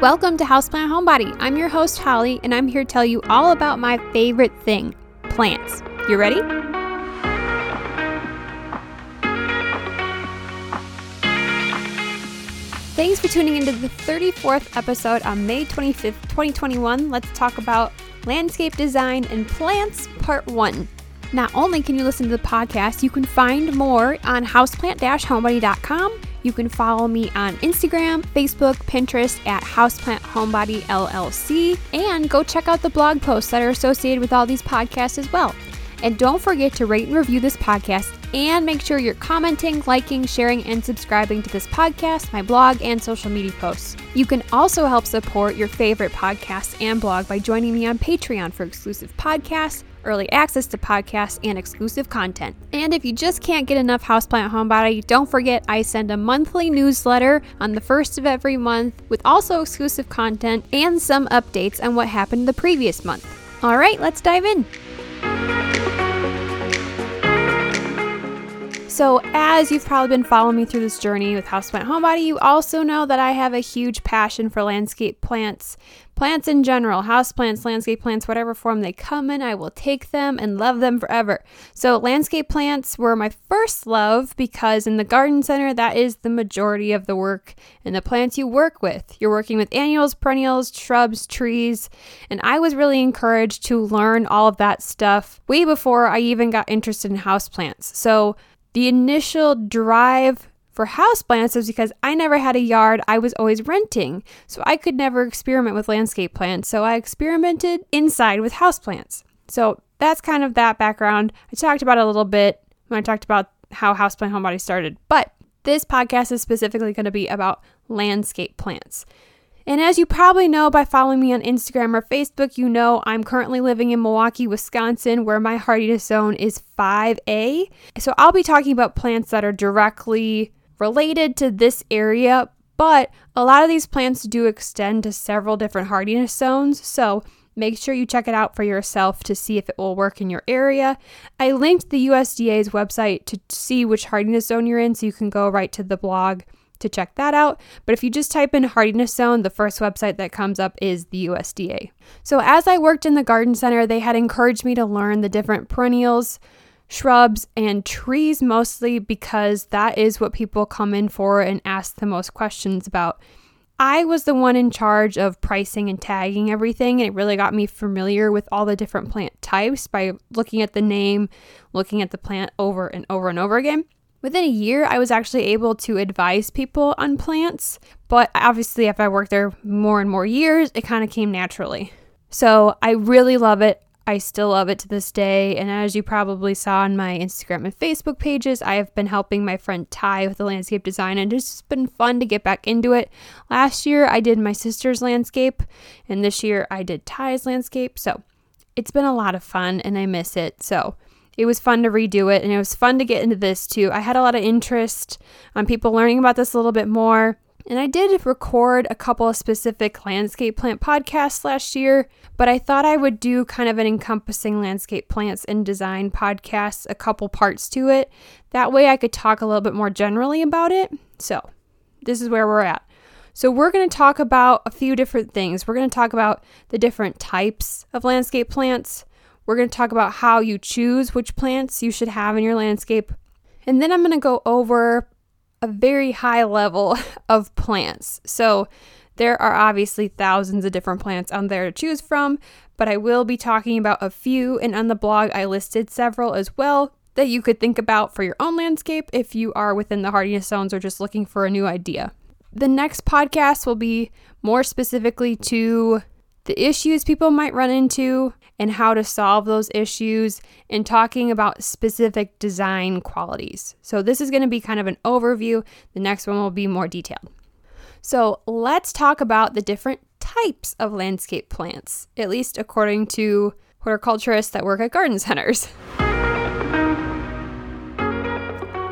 Welcome to Houseplant Homebody. I'm your host, Holly, and I'm here to tell you all about my favorite thing plants. You ready? Thanks for tuning into the 34th episode on May 25th, 2021. Let's talk about landscape design and plants, part one. Not only can you listen to the podcast, you can find more on houseplant-homebody.com. You can follow me on Instagram, Facebook, Pinterest at Houseplant Homebody LLC, and go check out the blog posts that are associated with all these podcasts as well. And don't forget to rate and review this podcast and make sure you're commenting, liking, sharing, and subscribing to this podcast, my blog, and social media posts. You can also help support your favorite podcasts and blog by joining me on Patreon for exclusive podcasts, early access to podcasts, and exclusive content. And if you just can't get enough Houseplant Homebody, don't forget I send a monthly newsletter on the first of every month with also exclusive content and some updates on what happened the previous month. All right, let's dive in. So, as you've probably been following me through this journey with Houseplant Homebody, you also know that I have a huge passion for landscape plants. Plants in general, house plants, landscape plants, whatever form they come in, I will take them and love them forever. So, landscape plants were my first love because in the garden center, that is the majority of the work and the plants you work with. You're working with annuals, perennials, shrubs, trees, and I was really encouraged to learn all of that stuff way before I even got interested in house plants. So, the initial drive for houseplants was because I never had a yard, I was always renting. So I could never experiment with landscape plants. So I experimented inside with houseplants. So that's kind of that background. I talked about a little bit when I talked about how Houseplant Homebody started. But this podcast is specifically going to be about landscape plants. And as you probably know by following me on Instagram or Facebook, you know I'm currently living in Milwaukee, Wisconsin, where my hardiness zone is 5A. So I'll be talking about plants that are directly related to this area, but a lot of these plants do extend to several different hardiness zones. So make sure you check it out for yourself to see if it will work in your area. I linked the USDA's website to see which hardiness zone you're in, so you can go right to the blog to check that out. But if you just type in hardiness zone, the first website that comes up is the USDA. So as I worked in the garden center, they had encouraged me to learn the different perennials, shrubs, and trees mostly because that is what people come in for and ask the most questions about. I was the one in charge of pricing and tagging everything, and it really got me familiar with all the different plant types by looking at the name, looking at the plant over and over and over again. Within a year, I was actually able to advise people on plants, but obviously, if I worked there more and more years, it kind of came naturally. So I really love it. I still love it to this day. And as you probably saw on my Instagram and Facebook pages, I have been helping my friend Ty with the landscape design, and it's just been fun to get back into it. Last year, I did my sister's landscape, and this year, I did Ty's landscape. So it's been a lot of fun, and I miss it. So it was fun to redo it and it was fun to get into this too. I had a lot of interest on people learning about this a little bit more. And I did record a couple of specific landscape plant podcasts last year, but I thought I would do kind of an encompassing landscape plants and design podcast, a couple parts to it. That way I could talk a little bit more generally about it. So, this is where we're at. So, we're going to talk about a few different things. We're going to talk about the different types of landscape plants, we're going to talk about how you choose which plants you should have in your landscape. And then I'm going to go over a very high level of plants. So, there are obviously thousands of different plants on there to choose from, but I will be talking about a few, and on the blog, I listed several as well that you could think about for your own landscape if you are within the hardiness zones or just looking for a new idea. The next podcast will be more specifically to the issues people might run into and how to solve those issues and talking about specific design qualities. So, this is going to be kind of an overview. The next one will be more detailed. So, let's talk about the different types of landscape plants, at least according to horticulturists that work at garden centers.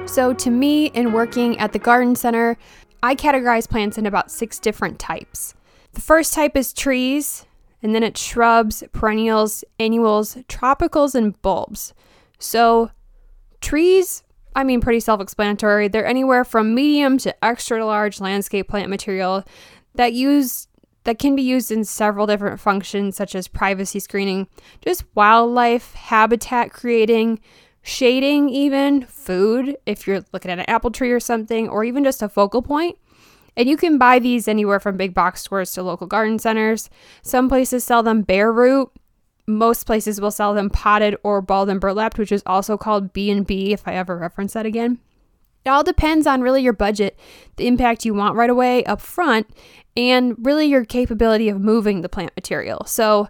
So, to me, in working at the garden center, I categorize plants in about six different types. The first type is trees, and then it's shrubs, perennials, annuals, tropicals, and bulbs. So, trees, I mean, pretty self explanatory. They're anywhere from medium to extra large landscape plant material that use that can be used in several different functions, such as privacy screening, just wildlife habitat creating, shading, even food, if you're looking at an apple tree or something, or even just a focal point. And you can buy these anywhere from big box stores to local garden centers. Some places sell them bare root. Most places will sell them potted or balled and burlapped, which is also called B&B if I ever reference that again. It all depends on really your budget, the impact you want right away up front, and really your capability of moving the plant material. So,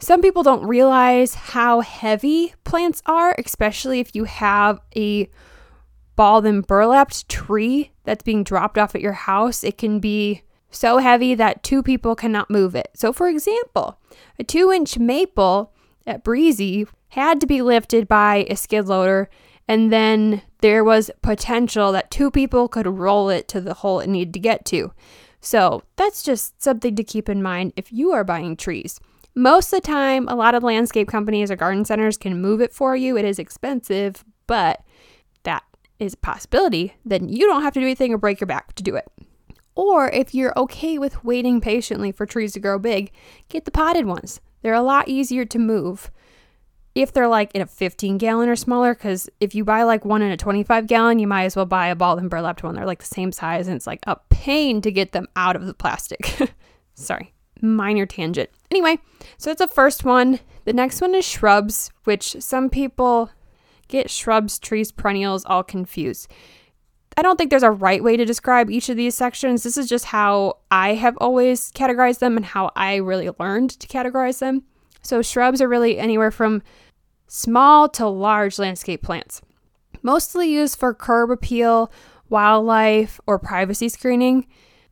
some people don't realize how heavy plants are, especially if you have a balled and burlapped tree that's being dropped off at your house. It can be so heavy that two people cannot move it. So, for example, a two inch maple at Breezy had to be lifted by a skid loader, and then there was potential that two people could roll it to the hole it needed to get to. So, that's just something to keep in mind if you are buying trees. Most of the time, a lot of landscape companies or garden centers can move it for you. It is expensive, but that is a possibility. Then you don't have to do anything or break your back to do it. Or if you're okay with waiting patiently for trees to grow big, get the potted ones. They're a lot easier to move if they're like in a 15 gallon or smaller. Because if you buy like one in a 25 gallon, you might as well buy a balled and burlapped one. They're like the same size and it's like a pain to get them out of the plastic. Sorry minor tangent. Anyway, so that's the first one. The next one is shrubs, which some people get shrubs, trees, perennials all confused. I don't think there's a right way to describe each of these sections. This is just how I have always categorized them and how I really learned to categorize them. So, shrubs are really anywhere from small to large landscape plants, mostly used for curb appeal, wildlife, or privacy screening.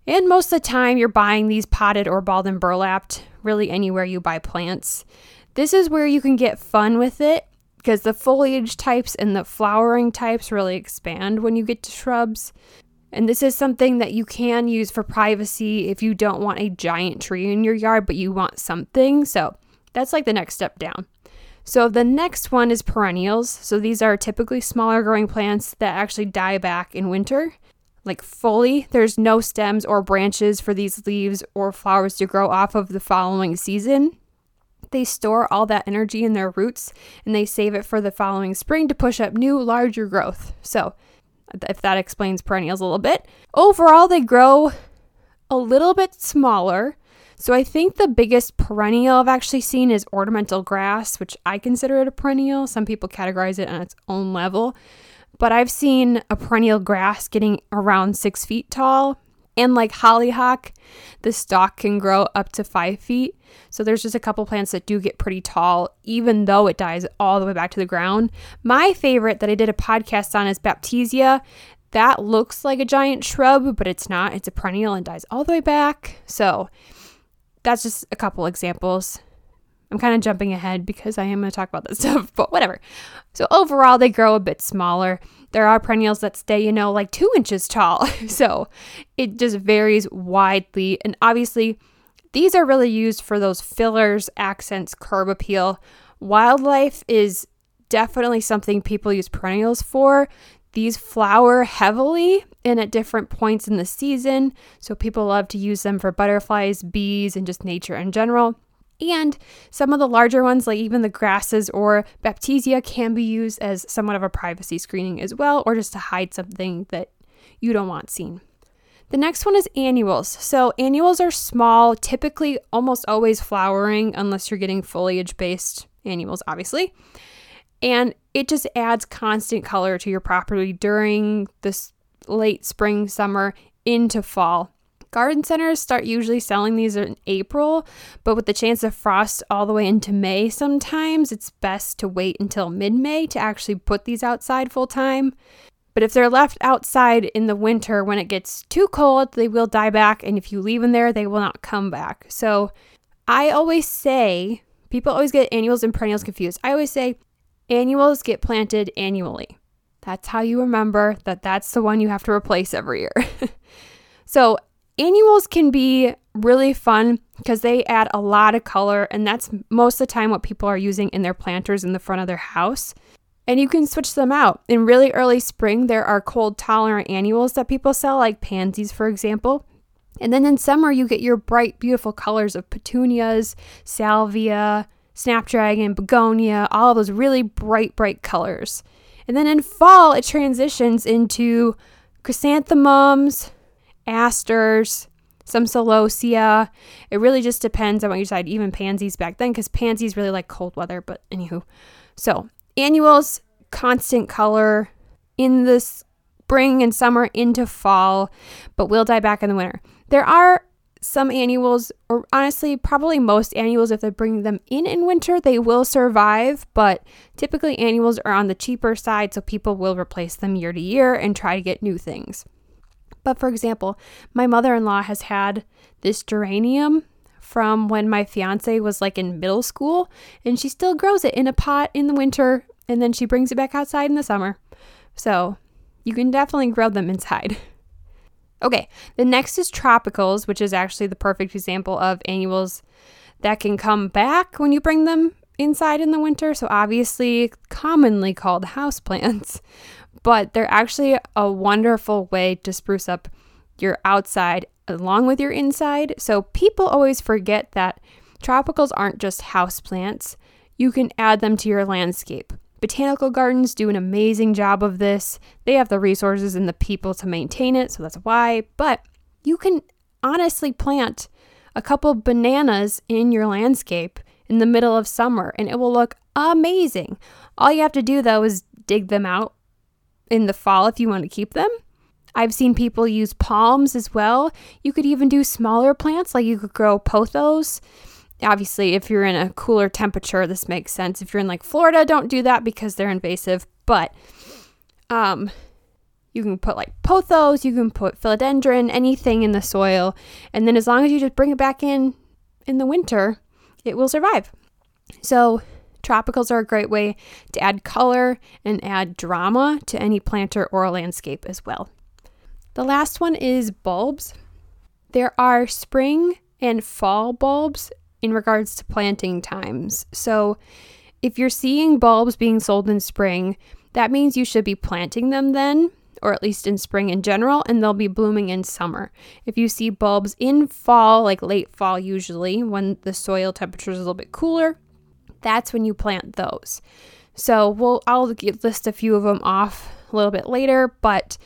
And most of the time, you're buying these potted or balled and burlapped, really anywhere you buy plants. This is where you can get fun with it because the foliage types and the flowering types really expand when you get to shrubs. And this is something that you can use for privacy if you don't want a giant tree in your yard, but you want something. So that's like the next step down. So the next one is perennials. So these are typically smaller growing plants that actually die back in winter like fully. There's no stems or branches for these leaves or flowers to grow off of the following season. They store all that energy in their roots and they save it for the following spring to push up new, larger growth. So, if that explains perennials a little bit. Overall, they grow a little bit smaller. So, I think the biggest perennial I've actually seen is ornamental grass, which I consider it a perennial. Some people categorize it on its own level but I've seen a perennial grass getting around six feet tall. And like hollyhock, the stalk can grow up to five feet. So there's just a couple plants that do get pretty tall, even though it dies all the way back to the ground. My favorite that I did a podcast on is Baptisia. That looks like a giant shrub, but it's not. It's a perennial and dies all the way back. So that's just a couple examples. I'm kind of jumping ahead because I am going to talk about this stuff, but whatever. So, overall, they grow a bit smaller. There are perennials that stay, you know, like two inches tall. so, it just varies widely. And obviously, these are really used for those fillers, accents, curb appeal. Wildlife is definitely something people use perennials for. These flower heavily and at different points in the season. So, people love to use them for butterflies, bees, and just nature in general. And some of the larger ones, like even the grasses or Baptisia, can be used as somewhat of a privacy screening as well, or just to hide something that you don't want seen. The next one is annuals. So, annuals are small, typically almost always flowering, unless you're getting foliage based annuals, obviously. And it just adds constant color to your property during this late spring, summer into fall. Garden centers start usually selling these in April, but with the chance of frost all the way into May sometimes, it's best to wait until mid May to actually put these outside full time. But if they're left outside in the winter when it gets too cold, they will die back, and if you leave them there, they will not come back. So I always say, people always get annuals and perennials confused. I always say annuals get planted annually. That's how you remember that that's the one you have to replace every year. so Annuals can be really fun because they add a lot of color, and that's most of the time what people are using in their planters in the front of their house. And you can switch them out. In really early spring, there are cold tolerant annuals that people sell, like pansies, for example. And then in summer, you get your bright, beautiful colors of petunias, salvia, snapdragon, begonia, all those really bright, bright colors. And then in fall, it transitions into chrysanthemums, asters, some celosia. It really just depends on what you decide. Even pansies back then, because pansies really like cold weather. But anywho, so annuals, constant color in the spring and summer into fall, but will die back in the winter. There are some annuals, or honestly, probably most annuals, if they bring them in in winter, they will survive. But typically, annuals are on the cheaper side, so people will replace them year to year and try to get new things. But for example, my mother in law has had this geranium from when my fiance was like in middle school, and she still grows it in a pot in the winter, and then she brings it back outside in the summer. So you can definitely grow them inside. Okay, the next is tropicals, which is actually the perfect example of annuals that can come back when you bring them inside in the winter. So, obviously, commonly called houseplants, but they're actually a wonderful way to spruce up your outside along with your inside. So, people always forget that tropicals aren't just houseplants, you can add them to your landscape. Botanical gardens do an amazing job of this. They have the resources and the people to maintain it, so that's why. But you can honestly plant a couple bananas in your landscape in the middle of summer and it will look amazing. All you have to do though is dig them out in the fall if you want to keep them. I've seen people use palms as well. You could even do smaller plants, like you could grow pothos obviously, if you're in a cooler temperature, this makes sense. If you're in like Florida, don't do that because they're invasive. But um, you can put like pothos, you can put philodendron, anything in the soil, and then as long as you just bring it back in in the winter, it will survive. So tropicals are a great way to add color and add drama to any planter or landscape as well. The last one is bulbs. There are spring and fall bulbs in regards to planting times. So, if you're seeing bulbs being sold in spring, that means you should be planting them then, or at least in spring in general, and they'll be blooming in summer. If you see bulbs in fall, like late fall usually, when the soil temperature is a little bit cooler, that's when you plant those. So, we'll I'll list a few of them off a little bit later, but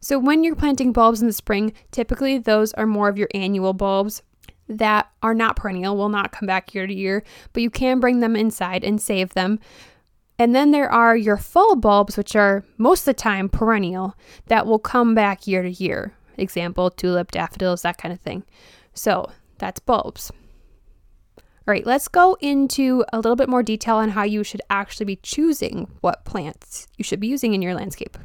so when you're planting bulbs in the spring, typically those are more of your annual bulbs that are not perennial, will not come back year to year, but you can bring them inside and save them. And then there are your fall bulbs, which are most of the time perennial, that will come back year to year. Example, tulip, daffodils, that kind of thing. So that's bulbs. All right, let's go into a little bit more detail on how you should actually be choosing what plants you should be using in your landscape.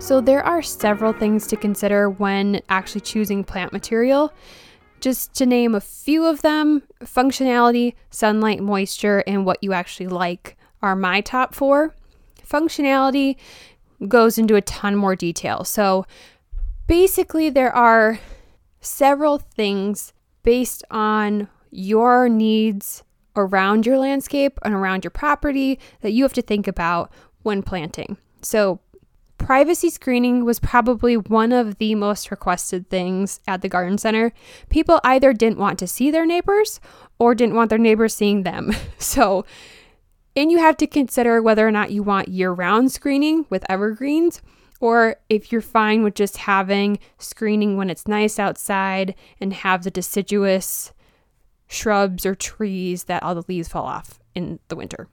So, there are several things to consider when actually choosing plant material. Just to name a few of them functionality, sunlight, moisture, and what you actually like are my top four. Functionality goes into a ton more detail. So, basically, there are several things based on your needs around your landscape and around your property that you have to think about when planting. So, Privacy screening was probably one of the most requested things at the garden center. People either didn't want to see their neighbors or didn't want their neighbors seeing them. So, and you have to consider whether or not you want year round screening with evergreens or if you're fine with just having screening when it's nice outside and have the deciduous shrubs or trees that all the leaves fall off in the winter.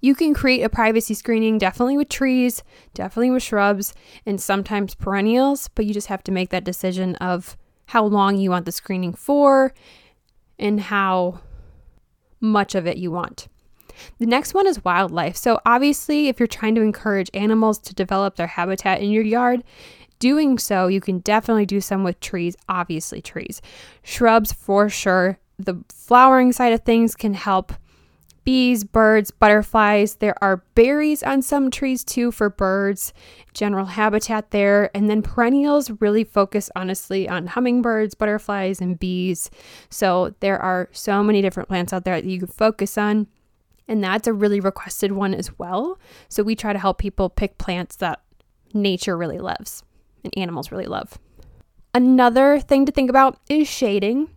You can create a privacy screening definitely with trees, definitely with shrubs, and sometimes perennials, but you just have to make that decision of how long you want the screening for and how much of it you want. The next one is wildlife. So, obviously, if you're trying to encourage animals to develop their habitat in your yard, doing so, you can definitely do some with trees, obviously, trees. Shrubs, for sure. The flowering side of things can help bees, birds, butterflies. There are berries on some trees too for birds, general habitat there. And then perennials really focus honestly on hummingbirds, butterflies, and bees. So there are so many different plants out there that you can focus on. And that's a really requested one as well. So we try to help people pick plants that nature really loves and animals really love. Another thing to think about is shading.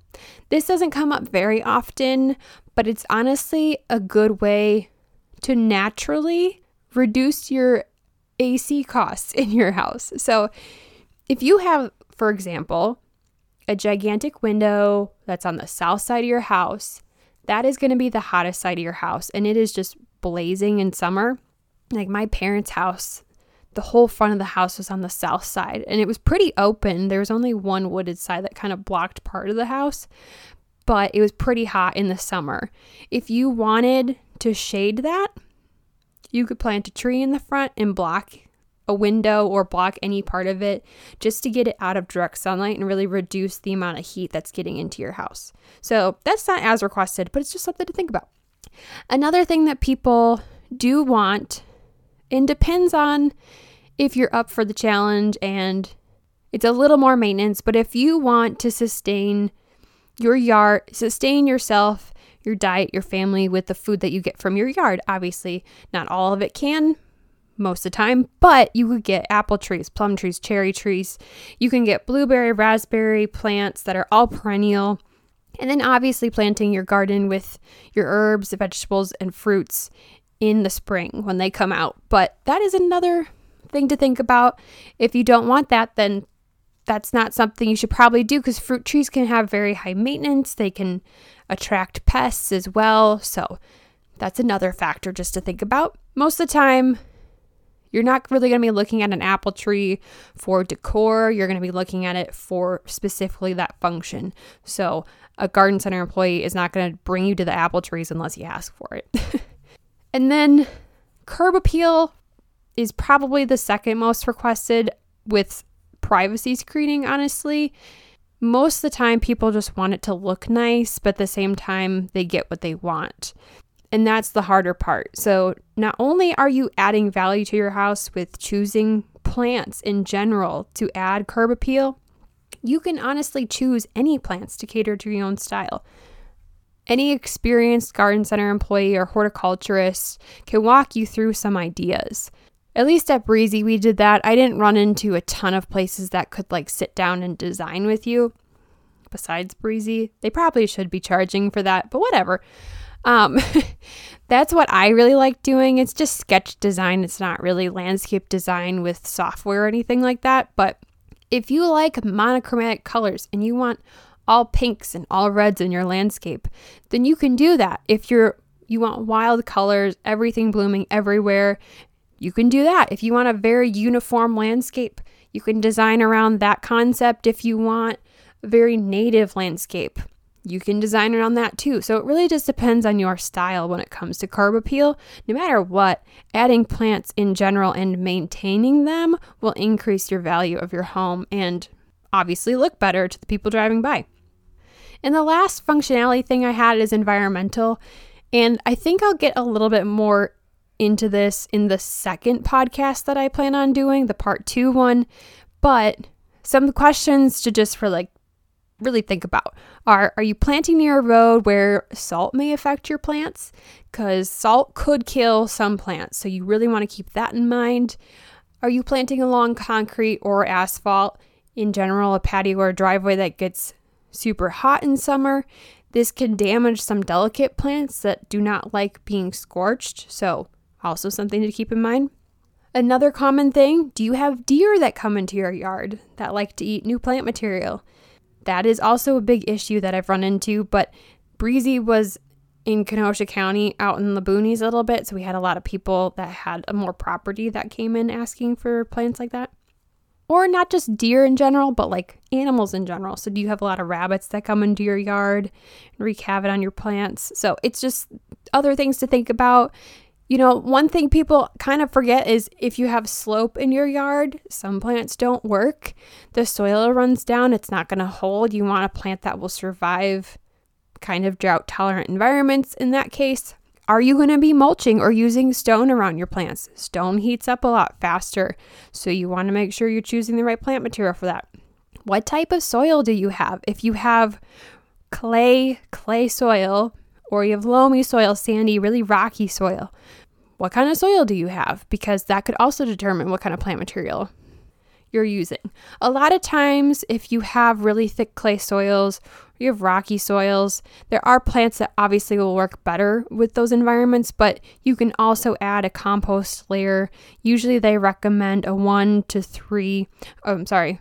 This doesn't come up very often, but it's honestly a good way to naturally reduce your AC costs in your house. So, if you have, for example, a gigantic window that's on the south side of your house, that is going to be the hottest side of your house and it is just blazing in summer. Like my parents' house, the whole front of the house was on the south side and it was pretty open. There was only one wooded side that kind of blocked part of the house, but it was pretty hot in the summer. If you wanted to shade that, you could plant a tree in the front and block a window or block any part of it just to get it out of direct sunlight and really reduce the amount of heat that's getting into your house. So that's not as requested, but it's just something to think about. Another thing that people do want and depends on if you're up for the challenge and it's a little more maintenance, but if you want to sustain your yard, sustain yourself, your diet, your family with the food that you get from your yard, obviously, not all of it can most of the time, but you could get apple trees, plum trees, cherry trees. You can get blueberry, raspberry plants that are all perennial. And then obviously planting your garden with your herbs, vegetables, and fruits in the spring when they come out. But that is another thing to think about. If you don't want that, then that's not something you should probably do because fruit trees can have very high maintenance. They can attract pests as well. So that's another factor just to think about. Most of the time, you're not really going to be looking at an apple tree for decor. You're going to be looking at it for specifically that function. So, a garden center employee is not going to bring you to the apple trees unless you ask for it. and then curb appeal is probably the second most requested with privacy screening, honestly. Most of the time, people just want it to look nice, but at the same time, they get what they want. And that's the harder part. So, not only are you adding value to your house with choosing plants in general to add curb appeal, you can honestly choose any plants to cater to your own style. Any experienced garden center employee or horticulturist can walk you through some ideas. At least at Breezy, we did that. I didn't run into a ton of places that could like sit down and design with you. Besides Breezy, they probably should be charging for that, but whatever. Um, that's what I really like doing. It's just sketch design. It's not really landscape design with software or anything like that. But if you like monochromatic colors and you want all pinks and all reds in your landscape, then you can do that. If you're you want wild colors, everything blooming everywhere, you can do that. If you want a very uniform landscape, you can design around that concept. If you want a very native landscape, you can design around that too. So it really just depends on your style when it comes to curb appeal. No matter what, adding plants in general and maintaining them will increase your value of your home and obviously look better to the people driving by. And the last functionality thing I had is environmental. And I think I'll get a little bit more into this in the second podcast that I plan on doing, the part two one. But some questions to just for like really think about. Are are you planting near a road where salt may affect your plants? Because salt could kill some plants so you really want to keep that in mind. Are you planting along concrete or asphalt? In general a patio or a driveway that gets super hot in summer. This can damage some delicate plants that do not like being scorched so also, something to keep in mind. Another common thing do you have deer that come into your yard that like to eat new plant material? That is also a big issue that I've run into, but Breezy was in Kenosha County out in the boonies a little bit, so we had a lot of people that had a more property that came in asking for plants like that. Or not just deer in general, but like animals in general. So, do you have a lot of rabbits that come into your yard and wreak havoc on your plants? So, it's just other things to think about. You know, one thing people kind of forget is if you have slope in your yard, some plants don't work. The soil runs down, it's not going to hold. You want a plant that will survive kind of drought tolerant environments in that case. Are you going to be mulching or using stone around your plants? Stone heats up a lot faster, so you want to make sure you're choosing the right plant material for that. What type of soil do you have? If you have clay, clay soil, or you have loamy soil, sandy, really rocky soil, what kind of soil do you have? Because that could also determine what kind of plant material you're using. A lot of times, if you have really thick clay soils, you have rocky soils, there are plants that obviously will work better with those environments, but you can also add a compost layer. Usually, they recommend a one to three, oh, I'm sorry,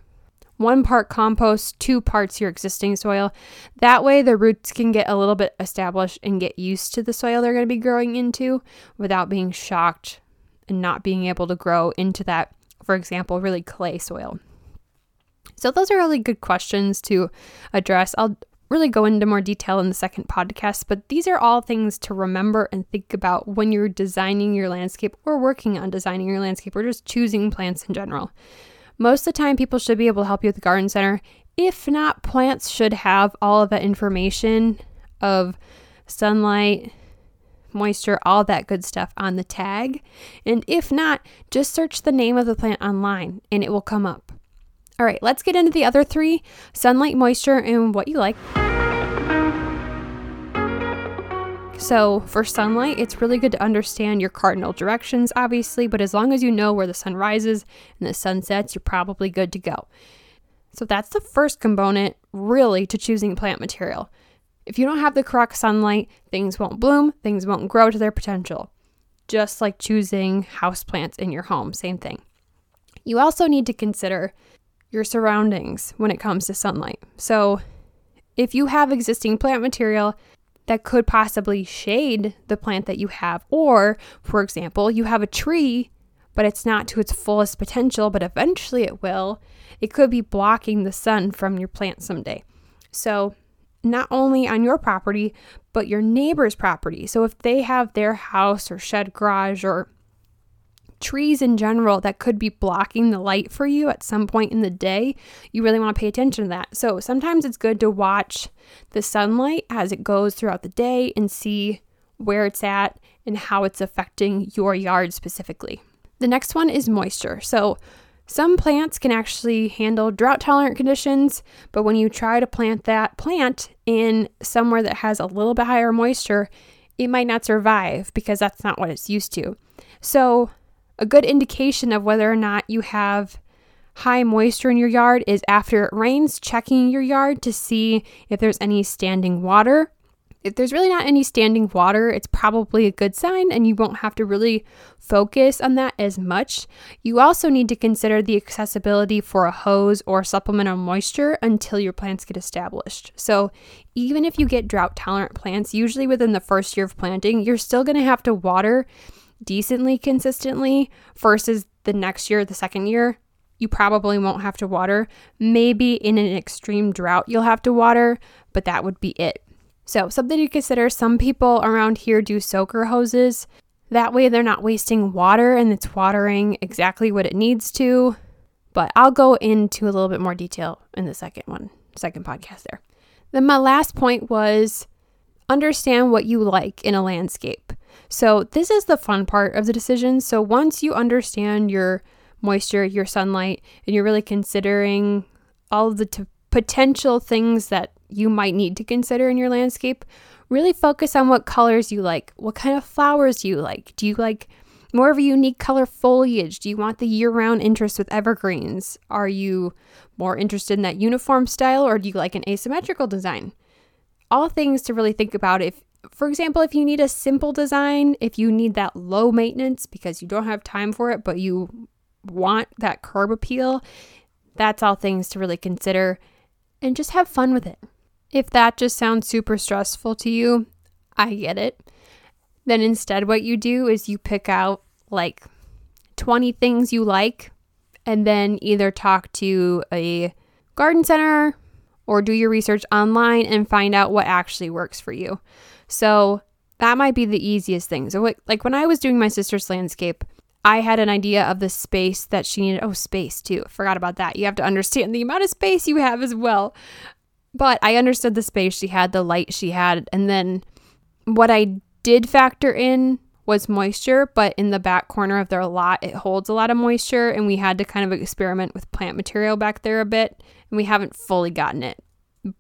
one part compost, two parts your existing soil. That way, the roots can get a little bit established and get used to the soil they're going to be growing into without being shocked and not being able to grow into that, for example, really clay soil. So, those are really good questions to address. I'll really go into more detail in the second podcast, but these are all things to remember and think about when you're designing your landscape or working on designing your landscape or just choosing plants in general. Most of the time, people should be able to help you at the garden center. If not, plants should have all of that information of sunlight, moisture, all that good stuff on the tag. And if not, just search the name of the plant online and it will come up. All right, let's get into the other three sunlight, moisture, and what you like. So, for sunlight, it's really good to understand your cardinal directions, obviously, but as long as you know where the sun rises and the sun sets, you're probably good to go. So, that's the first component, really, to choosing plant material. If you don't have the correct sunlight, things won't bloom, things won't grow to their potential. Just like choosing houseplants in your home, same thing. You also need to consider your surroundings when it comes to sunlight. So, if you have existing plant material that could possibly shade the plant that you have. Or, for example, you have a tree, but it's not to its fullest potential, but eventually it will. It could be blocking the sun from your plant someday. So, not only on your property, but your neighbor's property. So, if they have their house or shed garage or trees in general that could be blocking the light for you at some point in the day, you really want to pay attention to that. So sometimes it's good to watch the sunlight as it goes throughout the day and see where it's at and how it's affecting your yard specifically. The next one is moisture. So some plants can actually handle drought tolerant conditions, but when you try to plant that plant in somewhere that has a little bit higher moisture, it might not survive because that's not what it's used to. So, a good indication of whether or not you have high moisture in your yard is after it rains, checking your yard to see if there's any standing water. If there's really not any standing water, it's probably a good sign and you won't have to really focus on that as much. You also need to consider the accessibility for a hose or supplemental moisture until your plants get established. So, even if you get drought tolerant plants, usually within the first year of planting, you're still going to have to water decently consistently versus the next year, the second year, you probably won't have to water. Maybe in an extreme drought, you'll have to water, but that would be it. So, something to consider some people around here do soaker hoses. That way, they're not wasting water and it's watering exactly what it needs to. But I'll go into a little bit more detail in the second one, second podcast there. Then, my last point was understand what you like in a landscape. So, this is the fun part of the decision. So, once you understand your moisture, your sunlight, and you're really considering all of the t- potential things that you might need to consider in your landscape, really focus on what colors you like. What kind of flowers do you like? Do you like more of a unique color foliage? Do you want the year round interest with evergreens? Are you more interested in that uniform style or do you like an asymmetrical design? All things to really think about if for example, if you need a simple design, if you need that low maintenance because you don't have time for it, but you want that curb appeal, that's all things to really consider and just have fun with it. If that just sounds super stressful to you, I get it. Then instead, what you do is you pick out like 20 things you like and then either talk to a garden center or do your research online and find out what actually works for you. So that might be the easiest thing. So, like when I was doing my sister's landscape, I had an idea of the space that she needed. Oh, space too. Forgot about that. You have to understand the amount of space you have as well. But I understood the space she had, the light she had. And then what I did factor in was moisture, but in the back corner of their lot, it holds a lot of moisture. And we had to kind of experiment with plant material back there a bit. And we haven't fully gotten it,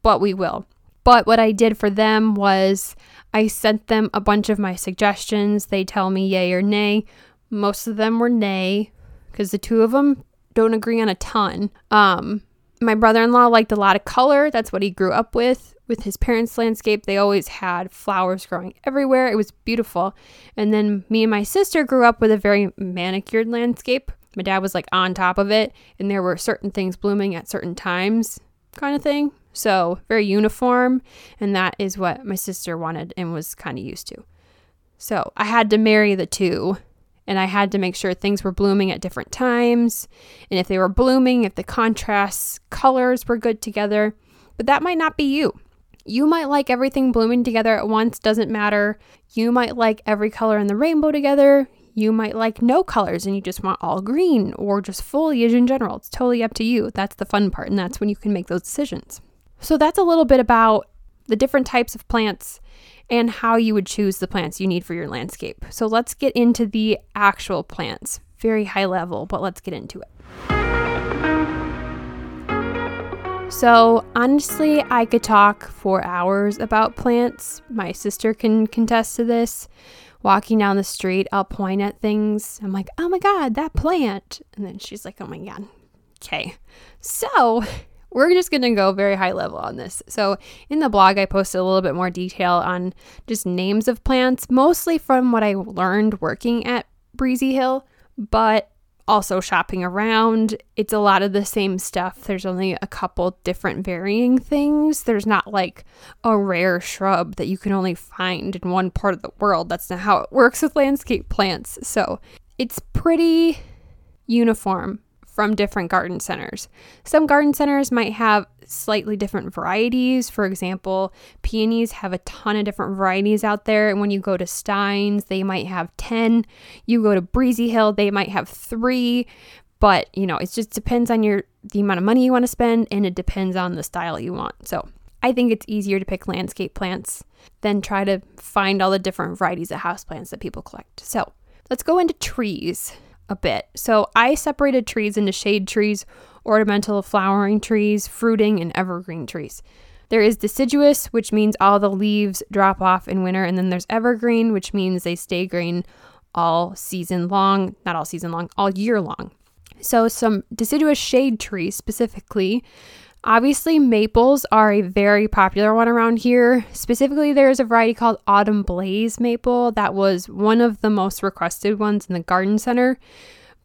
but we will. But what I did for them was I sent them a bunch of my suggestions. They tell me yay or nay. Most of them were nay because the two of them don't agree on a ton. Um, my brother-in-law liked a lot of color. That's what he grew up with. With his parents' landscape, they always had flowers growing everywhere. It was beautiful. And then me and my sister grew up with a very manicured landscape. My dad was like on top of it, and there were certain things blooming at certain times, kind of thing. So, very uniform, and that is what my sister wanted and was kind of used to. So, I had to marry the two and I had to make sure things were blooming at different times. And if they were blooming, if the contrasts, colors were good together. But that might not be you. You might like everything blooming together at once, doesn't matter. You might like every color in the rainbow together. You might like no colors and you just want all green or just foliage in general. It's totally up to you. That's the fun part, and that's when you can make those decisions. So, that's a little bit about the different types of plants and how you would choose the plants you need for your landscape. So let's get into the actual plants. Very high level, but let's get into it. So, honestly, I could talk for hours about plants. My sister can contest to this. Walking down the street, I'll point at things. I'm like, oh my God, that plant. And then she's like, oh my God. Okay. So, we're just going to go very high level on this. So, in the blog, I posted a little bit more detail on just names of plants, mostly from what I learned working at Breezy Hill, but also shopping around. It's a lot of the same stuff. There's only a couple different varying things. There's not like a rare shrub that you can only find in one part of the world. That's not how it works with landscape plants. So, it's pretty uniform from different garden centers. Some garden centers might have slightly different varieties. For example, peonies have a ton of different varieties out there. And when you go to Stein's, they might have 10. You go to Breezy Hill, they might have three. But, you know, it just depends on your the amount of money you want to spend and it depends on the style you want. So I think it's easier to pick landscape plants than try to find all the different varieties of houseplants that people collect. So let's go into trees a bit. So I separated trees into shade trees, ornamental flowering trees, fruiting, and evergreen trees. There is deciduous, which means all the leaves drop off in winter, and then there's evergreen, which means they stay green all season long, not all season long, all year long. So, some deciduous shade trees specifically Obviously, maples are a very popular one around here. Specifically, there's a variety called Autumn Blaze maple that was one of the most requested ones in the garden center.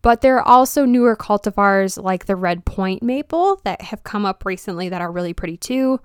But there are also newer cultivars like the Red Pointe maple that have come up recently that are really pretty too.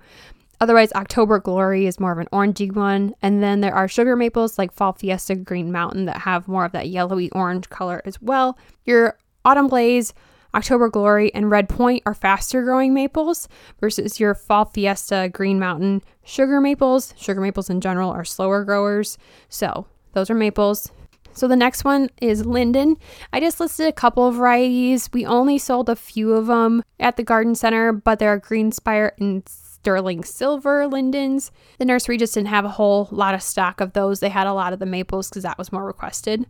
Otherwise, October Glory is more of an orangey one. And then there are sugar maples like Fall Fiesta Green Mountain that have more of that yellowy orange color as well. Your Autumn Blaze October Glory, and Red Pointe are faster growing maples versus your Fall Fiesta, Green Mountain, sugar maples. Sugar maples in general are slower growers. So those are maples. So the next one is linden. I just listed a couple of varieties. We only sold a few of them at the garden center, but there are greenspire and sterling silver lindens. The nursery just didn't have a whole lot of stock of those. They had a lot of the maples because that was more requested.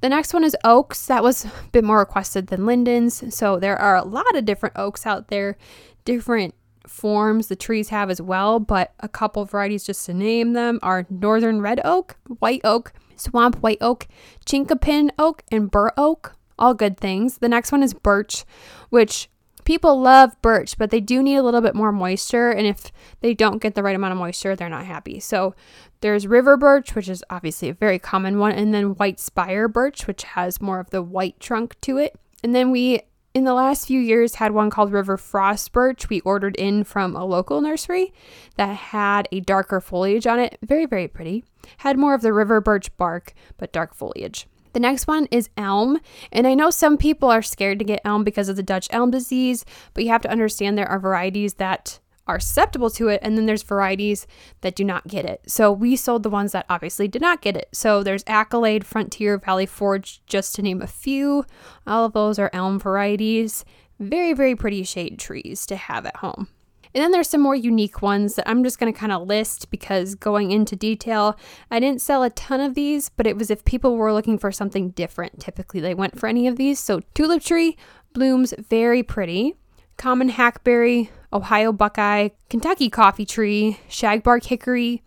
The next one is oaks. That was a bit more requested than lindens. So there are a lot of different oaks out there, different forms the trees have as well, but a couple varieties just to name them are northern red oak, white oak, swamp white oak, chinkapin oak, and bur oak. All good things. The next one is birch, which people love birch, but they do need a little bit more moisture. And if they don't get the right amount of moisture, they're not happy. So there's river birch, which is obviously a very common one, and then white spire birch, which has more of the white trunk to it. And then we, in the last few years, had one called river frost birch we ordered in from a local nursery that had a darker foliage on it. Very, very pretty. Had more of the river birch bark, but dark foliage. The next one is elm. And I know some people are scared to get elm because of the Dutch elm disease, but you have to understand there are varieties that are susceptible to it, and then there's varieties that do not get it. So we sold the ones that obviously did not get it. So there's Accolade, Frontier, Valley Forge, just to name a few. All of those are elm varieties. Very, very pretty shade trees to have at home. And then there's some more unique ones that I'm just going to kind of list because going into detail, I didn't sell a ton of these, but it was if people were looking for something different. Typically, they went for any of these. So, tulip tree blooms very pretty. Common hackberry, Ohio buckeye, Kentucky coffee tree, shagbark hickory,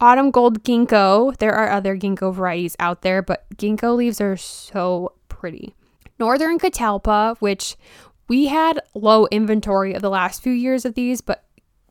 autumn gold ginkgo. There are other ginkgo varieties out there, but ginkgo leaves are so pretty. Northern catalpa, which We had low inventory of the last few years of these, but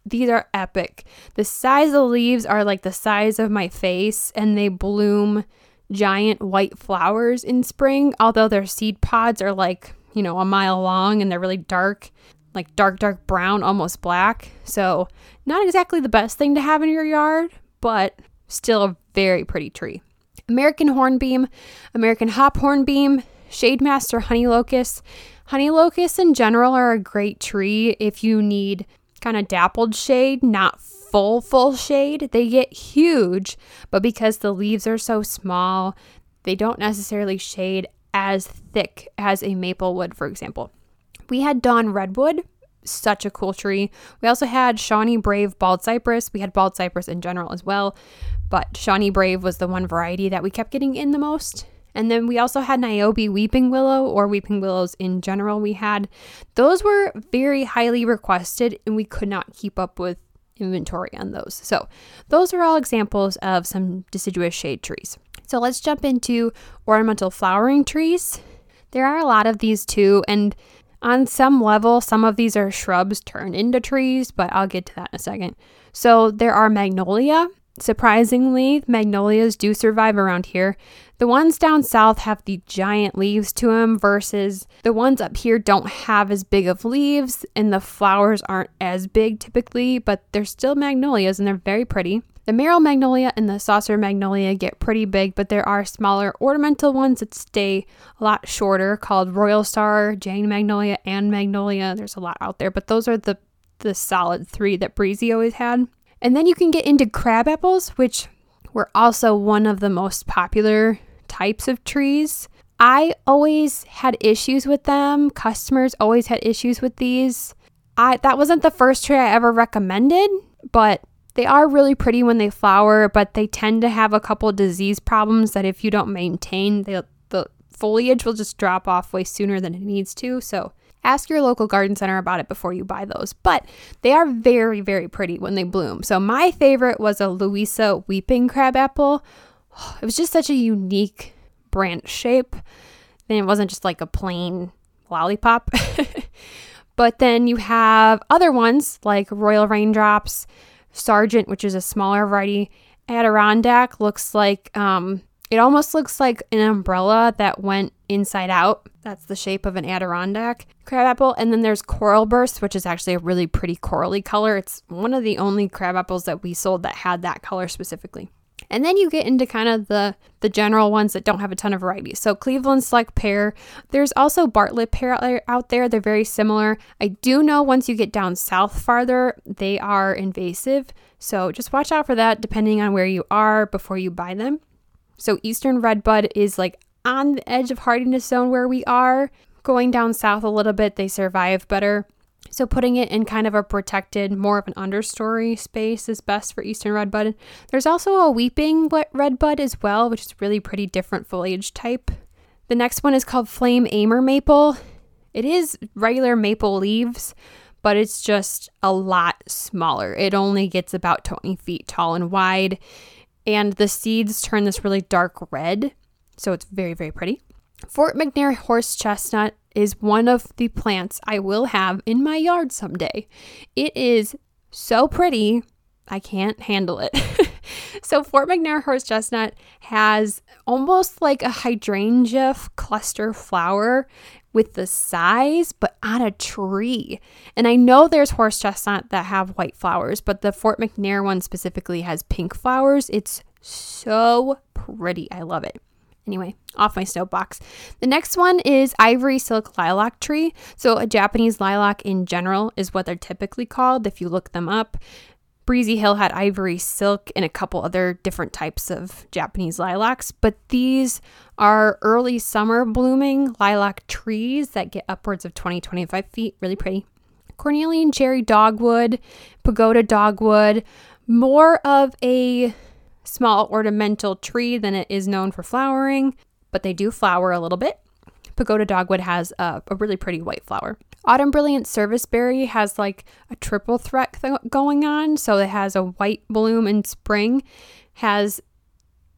these are epic. The size of the leaves are like the size of my face, and they bloom giant white flowers in spring, although their seed pods are like, you know, a mile long and they're really dark, like dark, dark brown, almost black. So, not exactly the best thing to have in your yard, but still a very pretty tree. American hornbeam, American hop hornbeam, shade master honey locust. Honey locusts in general are a great tree if you need kind of dappled shade, not full, full shade. They get huge, but because the leaves are so small, they don't necessarily shade as thick as a maple would, for example. We had Dawn Redwood, such a cool tree. We also had Shawnee Brave Bald Cypress. We had Bald Cypress in general as well, but Shawnee Brave was the one variety that we kept getting in the most. And then we also had Niobe Weeping Willow or Weeping Willows in general. We had those were very highly requested and we could not keep up with inventory on those. So, those are all examples of some deciduous shade trees. So, let's jump into ornamental flowering trees. There are a lot of these too, and on some level, some of these are shrubs turned into trees, but I'll get to that in a second. So, there are magnolia. Surprisingly, magnolias do survive around here. The ones down south have the giant leaves to them versus the ones up here don't have as big of leaves and the flowers aren't as big typically, but they're still magnolias and they're very pretty. The Merrill magnolia and the saucer magnolia get pretty big, but there are smaller ornamental ones that stay a lot shorter called Royal Star, Jane magnolia, and magnolia. There's a lot out there, but those are the the solid three that Breezy always had. And then you can get into crab apples, which were also one of the most popular types of trees. I always had issues with them. Customers always had issues with these. I that wasn't the first tree I ever recommended, but they are really pretty when they flower, but they tend to have a couple disease problems that if you don't maintain, the the foliage will just drop off way sooner than it needs to. So ask your local garden center about it before you buy those. But they are very, very pretty when they bloom. So my favorite was a Louisa weeping crabapple. It was just such a unique branch shape. Then it wasn't just like a plain lollipop. but then you have other ones like Royal Raindrops, Sargent, which is a smaller variety. Adirondack looks like um, it almost looks like an umbrella that went inside out. That's the shape of an Adirondack crabapple. And then there's Coral Burst, which is actually a really pretty corally color. It's one of the only crabapples that we sold that had that color specifically. And then you get into kind of the the general ones that don't have a ton of varieties. So Cleveland Select Pear. There's also Bartlett Pear out there. They're very similar. I do know once you get down south farther, they are invasive. So just watch out for that depending on where you are before you buy them. So Eastern Redbud is like on the edge of hardiness zone where we are. Going down south a little bit, they survive better. So putting it in kind of a protected, more of an understory space is best for eastern redbud. There's also a weeping redbud as well, which is really pretty different foliage type. The next one is called flame Amur maple. It is regular maple leaves, but it's just a lot smaller. It only gets about 20 feet tall and wide, and the seeds turn this really dark red, so it's very, very pretty. Fort McNair horse chestnut is one of the plants I will have in my yard someday. It is so pretty, I can't handle it. so, Fort McNair horse chestnut has almost like a hydrangea cluster flower with the size, but on a tree. And I know there's horse chestnut that have white flowers, but the Fort McNair one specifically has pink flowers. It's so pretty. I love it. Anyway, off my soapbox. The next one is ivory silk lilac tree. So, a Japanese lilac in general is what they're typically called if you look them up. Breezy Hill had ivory silk and a couple other different types of Japanese lilacs, but these are early summer blooming lilac trees that get upwards of 20 25 feet. Really pretty. Cornelian cherry dogwood, pagoda dogwood, more of a small ornamental tree than it is known for flowering, but they do flower a little bit. Pagoda dogwood has a, a really pretty white flower. Autumn Brilliant Serviceberry has like a triple threat th- going on. So it has a white bloom in spring, has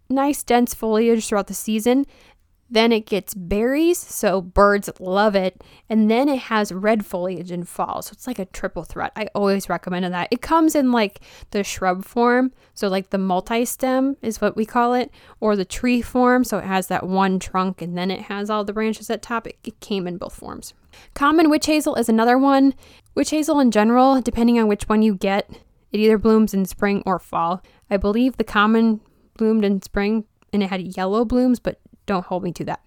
nice dense foliage throughout the season, Then it gets berries, so birds love it. And then it has red foliage in fall. So it's like a triple threat. I always recommend that. It comes in like the shrub form. So, like the multi stem is what we call it, or the tree form. So it has that one trunk and then it has all the branches at top. It, it came in both forms. Common witch hazel is another one. Witch hazel in general, depending on which one you get, it either blooms in spring or fall. I believe the common bloomed in spring and it had yellow blooms, but don't hold me to that.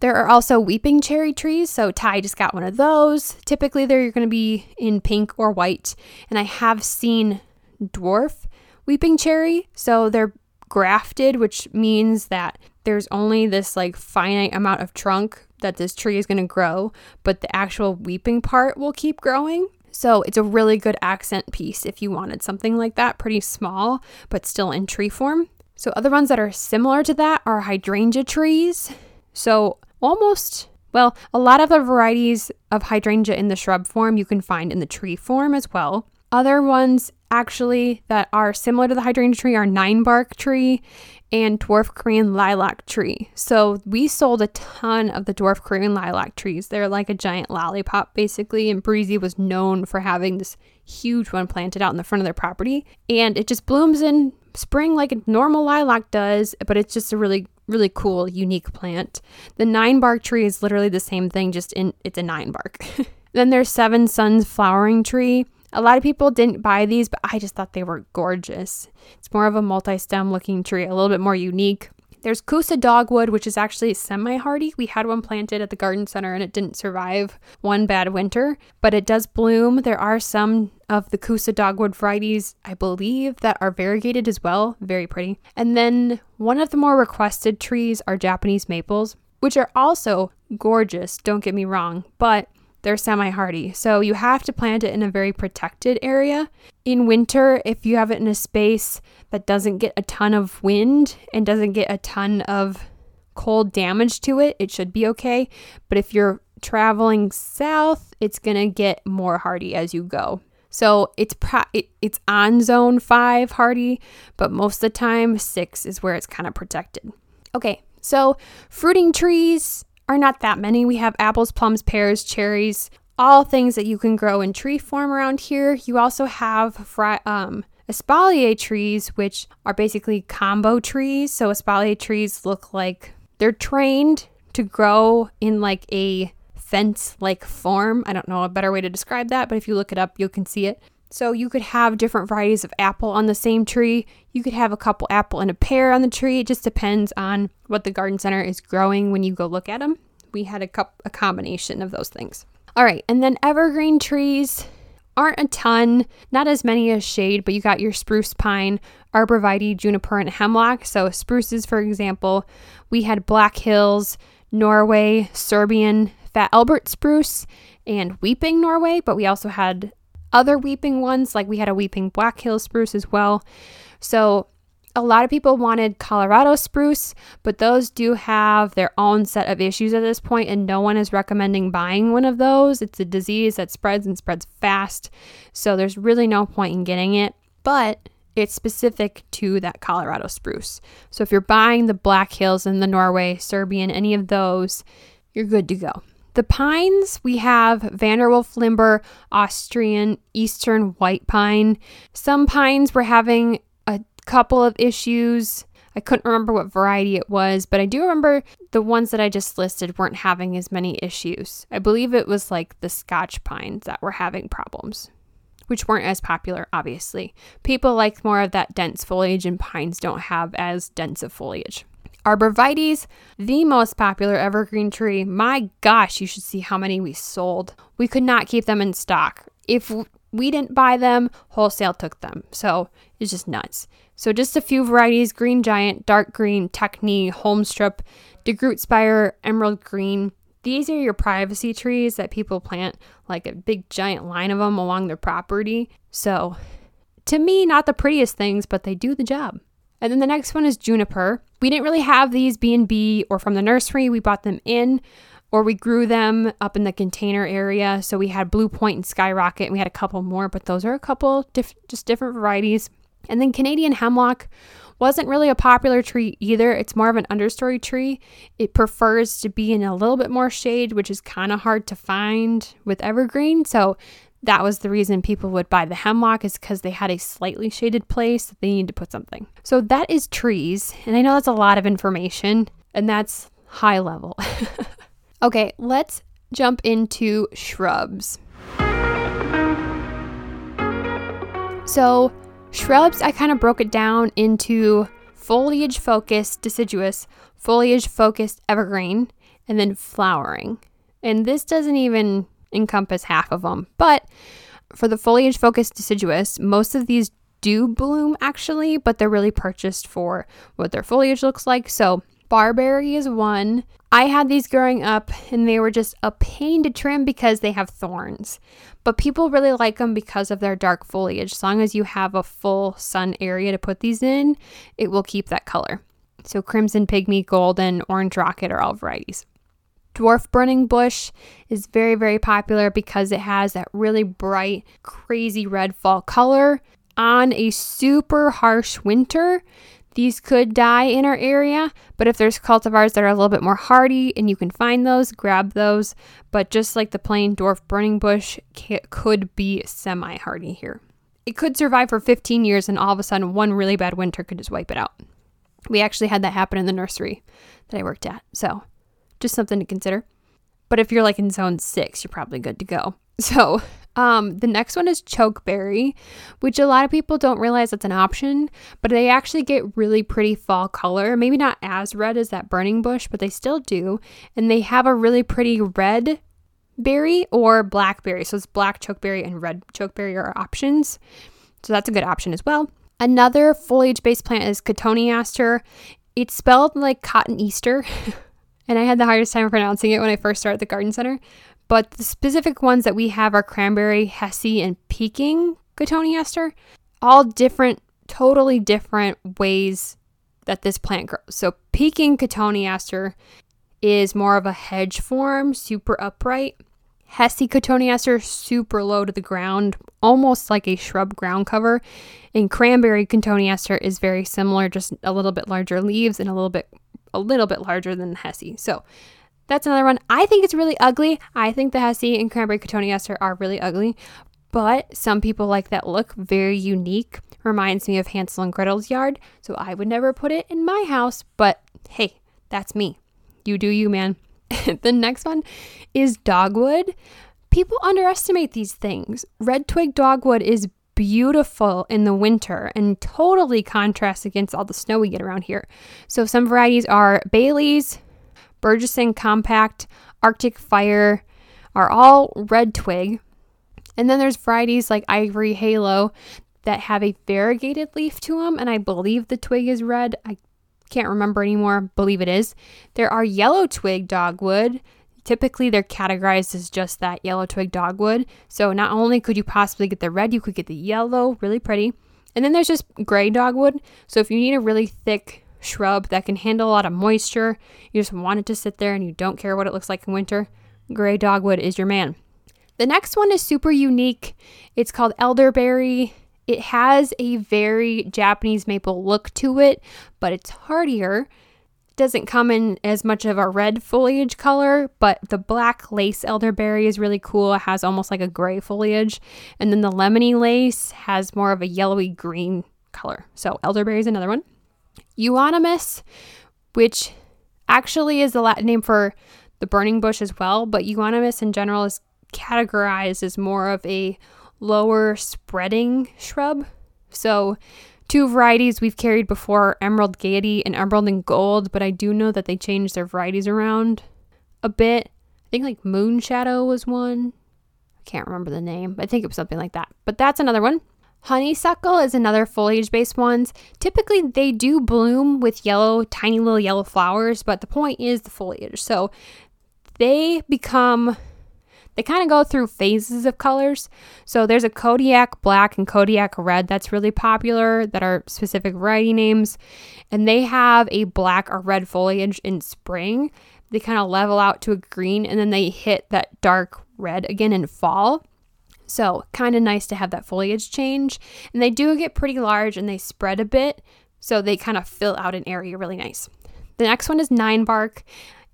There are also weeping cherry trees, so Ty just got one of those. Typically, they're going to be in pink or white, and I have seen dwarf weeping cherry, so they're grafted, which means that there's only this like finite amount of trunk that this tree is going to grow, but the actual weeping part will keep growing. So it's a really good accent piece if you wanted something like that, pretty small, but still in tree form. So other ones that are similar to that are hydrangea trees. So almost well, a lot of the varieties of hydrangea in the shrub form you can find in the tree form as well. Other ones actually that are similar to the hydrangea tree are nine bark tree and dwarf Korean lilac tree. So we sold a ton of the dwarf Korean lilac trees. They're like a giant lollipop basically, and Breezy was known for having this huge one planted out in the front of their property. And it just blooms in spring like a normal lilac does, but it's just a really really cool unique plant. The nine bark tree is literally the same thing just in it's a nine bark. then there's seven suns flowering tree. A lot of people didn't buy these, but I just thought they were gorgeous. It's more of a multi stem looking tree, a little bit more unique. There's Kousa dogwood, which is actually semi hardy. We had one planted at the garden center and it didn't survive one bad winter, but it does bloom. There are some of the Kousa dogwood varieties, I believe, that are variegated as well. Very pretty. And then one of the more requested trees are Japanese maples, which are also gorgeous, don't get me wrong, but they're semi hardy. So you have to plant it in a very protected area. In winter, if you have it in a space that doesn't get a ton of wind and doesn't get a ton of cold damage to it, it should be okay. But if you're traveling south, it's going to get more hardy as you go. So it's pro- it, it's on zone 5 hardy, but most of the time 6 is where it's kind of protected. Okay. So fruiting trees, are not that many. We have apples, plums, pears, cherries, all things that you can grow in tree form around here. You also have fri- um, espalier trees, which are basically combo trees. So espalier trees look like they're trained to grow in like a fence like form. I don't know a better way to describe that, but if you look it up, you can see it. So you could have different varieties of apple on the same tree. You could have a couple apple and a pear on the tree. It just depends on what the garden center is growing when you go look at them. We had a cup a combination of those things. All right, and then evergreen trees aren't a ton, not as many as shade, but you got your spruce, pine, arborvitae, juniper, and hemlock. So spruces, for example, we had Black Hills, Norway, Serbian, Fat Albert spruce, and Weeping Norway, but we also had other weeping ones, like we had a weeping Black Hill spruce as well. So a lot of people wanted Colorado spruce, but those do have their own set of issues at this point, and no one is recommending buying one of those. It's a disease that spreads and spreads fast, so there's really no point in getting it. But it's specific to that Colorado spruce. So if you're buying the Black Hills and the Norway, Serbian, any of those, you're good to go. The pines, we have Vanderwolf limber, Austrian, Eastern white pine. Some pines were having a couple of issues. I couldn't remember what variety it was, but I do remember the ones that I just listed weren't having as many issues. I believe it was like the Scotch pines that were having problems, which weren't as popular, obviously. People like more of that dense foliage, and pines don't have as dense of foliage. Arborvitaes, the most popular evergreen tree. My gosh, you should see how many we sold. We could not keep them in stock. If we didn't buy them, wholesale took them. So it's just nuts. So just a few varieties green giant, dark green, Techny, holmstrup, DeGroot spire, emerald green. These are your privacy trees that people plant like a big giant line of them along their property. So to me, not the prettiest things, but they do the job. And then the next one is juniper. We didn't really have these B&B or from the nursery. We bought them in or we grew them up in the container area. So we had Blue Point and Skyrocket and we had a couple more, but those are a couple diff- just different varieties. And then Canadian hemlock wasn't really a popular tree either. It's more of an understory tree. It prefers to be in a little bit more shade, which is kind of hard to find with evergreen. So that was the reason people would buy the hemlock is because they had a slightly shaded place that they needed to put something. So that is trees, and I know that's a lot of information, and that's high level. okay, let's jump into shrubs. So Shrubs, I kind of broke it down into foliage focused deciduous, foliage focused evergreen, and then flowering. And this doesn't even encompass half of them. But for the foliage focused deciduous, most of these do bloom actually, but they're really purchased for what their foliage looks like. So barberry is one. I had these growing up and they were just a pain to trim because they have thorns. But people really like them because of their dark foliage. As long as you have a full sun area to put these in, it will keep that color. So crimson pygmy, golden, orange rocket are all varieties. Dwarf burning bush is very, very popular because it has that really bright, crazy red fall color. On a super harsh winter, these could die in our area, but if there's cultivars that are a little bit more hardy and you can find those, grab those. But just like the plain dwarf burning bush could be semi hardy here. It could survive for 15 years and all of a sudden one really bad winter could just wipe it out. We actually had that happen in the nursery that I worked at. So, just something to consider. But if you're like in zone 6, you're probably good to go. So, um, the next one is chokeberry, which a lot of people don't realize that's an option, but they actually get really pretty fall color. Maybe not as red as that burning bush, but they still do. And they have a really pretty red berry or blackberry. So it's black chokeberry and red chokeberry are options. So that's a good option as well. Another foliage based plant is cotoneaster. It's spelled like cotton Easter. and I had the hardest time pronouncing it when I first started the garden center. But the specific ones that we have are cranberry, hessie, and Peking cotoneaster. All different, totally different ways that this plant grows. So Peking cotoneaster is more of a hedge form, super upright. Hessie cotoneaster, super low to the ground, almost like a shrub ground cover. And cranberry cotoneaster is very similar, just a little bit larger leaves and a little bit a little bit larger than Hessie. So that's another one. I think it's really ugly. I think the Hessie and Cranberry Cotoneaster are really ugly, but some people like that look. Very unique. Reminds me of Hansel and Gretel's yard, so I would never put it in my house, but hey, that's me. You do you, man. the next one is dogwood. People underestimate these things. Red twig dogwood is beautiful in the winter and totally contrasts against all the snow we get around here. So some varieties are Bailey's, Bergeson Compact, Arctic Fire are all red twig. And then there's varieties like Ivory Halo that have a variegated leaf to them, and I believe the twig is red. I can't remember anymore. Believe it is. There are yellow twig dogwood. Typically, they're categorized as just that yellow twig dogwood. So not only could you possibly get the red, you could get the yellow, really pretty. And then there's just gray dogwood. So if you need a really thick shrub that can handle a lot of moisture. You just want it to sit there and you don't care what it looks like in winter. Gray dogwood is your man. The next one is super unique. It's called elderberry. It has a very Japanese maple look to it, but it's hardier. Doesn't come in as much of a red foliage color, but the black lace elderberry is really cool. It has almost like a gray foliage. And then the lemony lace has more of a yellowy green color. So elderberry is another one. Euonymus, which actually is the Latin name for the burning bush as well, but euonymus in general is categorized as more of a lower spreading shrub. So, two varieties we've carried before Emerald Gaiety and Emerald and Gold, but I do know that they changed their varieties around a bit. I think like Moon Shadow was one. I can't remember the name. I think it was something like that. But that's another one. Honeysuckle is another foliage based ones. Typically, they do bloom with yellow, tiny little yellow flowers, but the point is the foliage. So they become, they kind of go through phases of colors. So there's a Kodiak black and Kodiak red that's really popular, that are specific variety names. And they have a black or red foliage in spring. They kind of level out to a green and then they hit that dark red again in fall. So, kind of nice to have that foliage change. And they do get pretty large and they spread a bit, so they kind of fill out an area really nice. The next one is nine bark.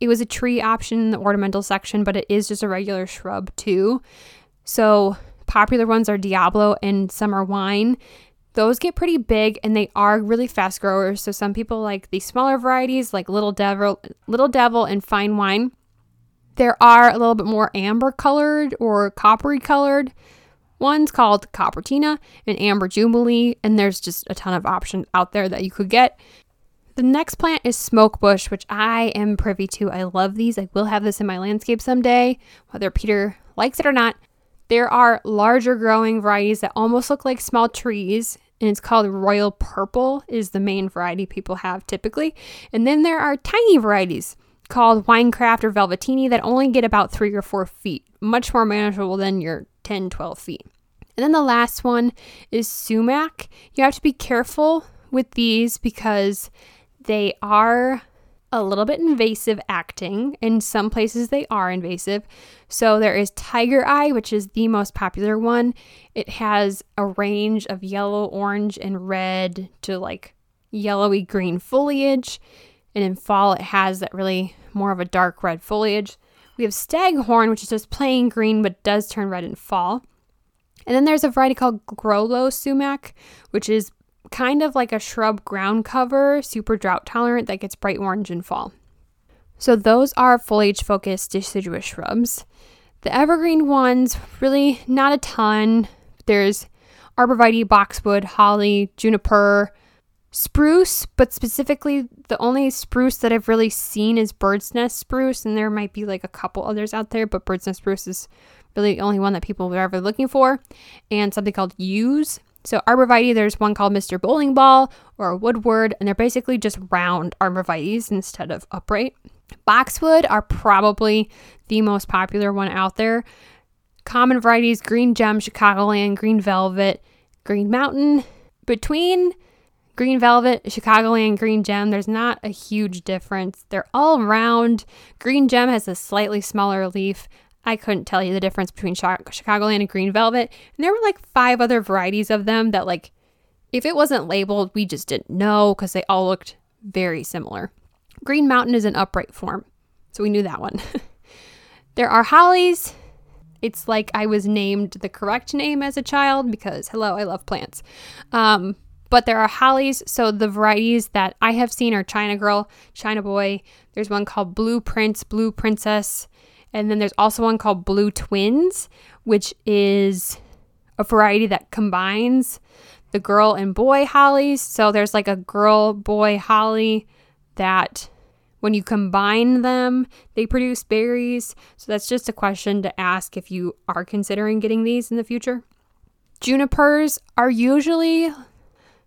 It was a tree option in the ornamental section, but it is just a regular shrub too. So, popular ones are Diablo and Summer Wine. Those get pretty big and they are really fast growers. So some people like the smaller varieties like Little Devil, Little Devil and Fine Wine. There are a little bit more amber colored or coppery colored ones called Coppertina and Amber Jubilee, and there's just a ton of options out there that you could get. The next plant is smoke bush, which I am privy to. I love these. I will have this in my landscape someday, whether Peter likes it or not. There are larger growing varieties that almost look like small trees, and it's called Royal Purple is the main variety people have typically. And then there are tiny varieties called Winecraft or Velvetini that only get about three or four feet, much more manageable than your 10, 12 feet. And then the last one is sumac. You have to be careful with these because they are a little bit invasive acting. In some places, they are invasive. So there is Tiger Eye, which is the most popular one. It has a range of yellow, orange, and red to like yellowy green foliage. And in fall, it has that really more of a dark red foliage. We have Staghorn, which is just plain green but does turn red in fall. And then there's a variety called Gro-Low sumac, which is kind of like a shrub ground cover, super drought tolerant that gets bright orange in fall. So those are foliage focused deciduous shrubs. The evergreen ones, really not a ton. There's arborvitae, boxwood, holly, juniper, spruce, but specifically the only spruce that I've really seen is bird's nest spruce, and there might be like a couple others out there, but bird's nest spruce is really the only one that people are ever looking for, and something called yews. So arborvitae, there's one called Mr. Bowling Ball or Woodward, and they're basically just round arborvitaes instead of upright. Boxwood are probably the most popular one out there. Common varieties Green Gem, Chicagoland, Green Velvet, Green Mountain. Between Green Velvet, Chicagoland, Green Gem, there's not a huge difference. They're all round. Green Gem has a slightly smaller leaf. I couldn't tell you the difference between Chicagoland and Green Velvet. And there were like five other varieties of them that, like, if it wasn't labeled, we just didn't know because they all looked very similar. Green Mountain is an upright form, so we knew that one. there are hollies. It's like I was named the correct name as a child because, hello, I love plants. Um, but there are hollies. So the varieties that I have seen are China Girl, China Boy. There's one called Blue Prince, Blue Princess. And then there's also one called Blue Twins, which is a variety that combines the girl and boy hollies. So there's like a girl boy holly that when you combine them, they produce berries. So that's just a question to ask if you are considering getting these in the future. Junipers are usually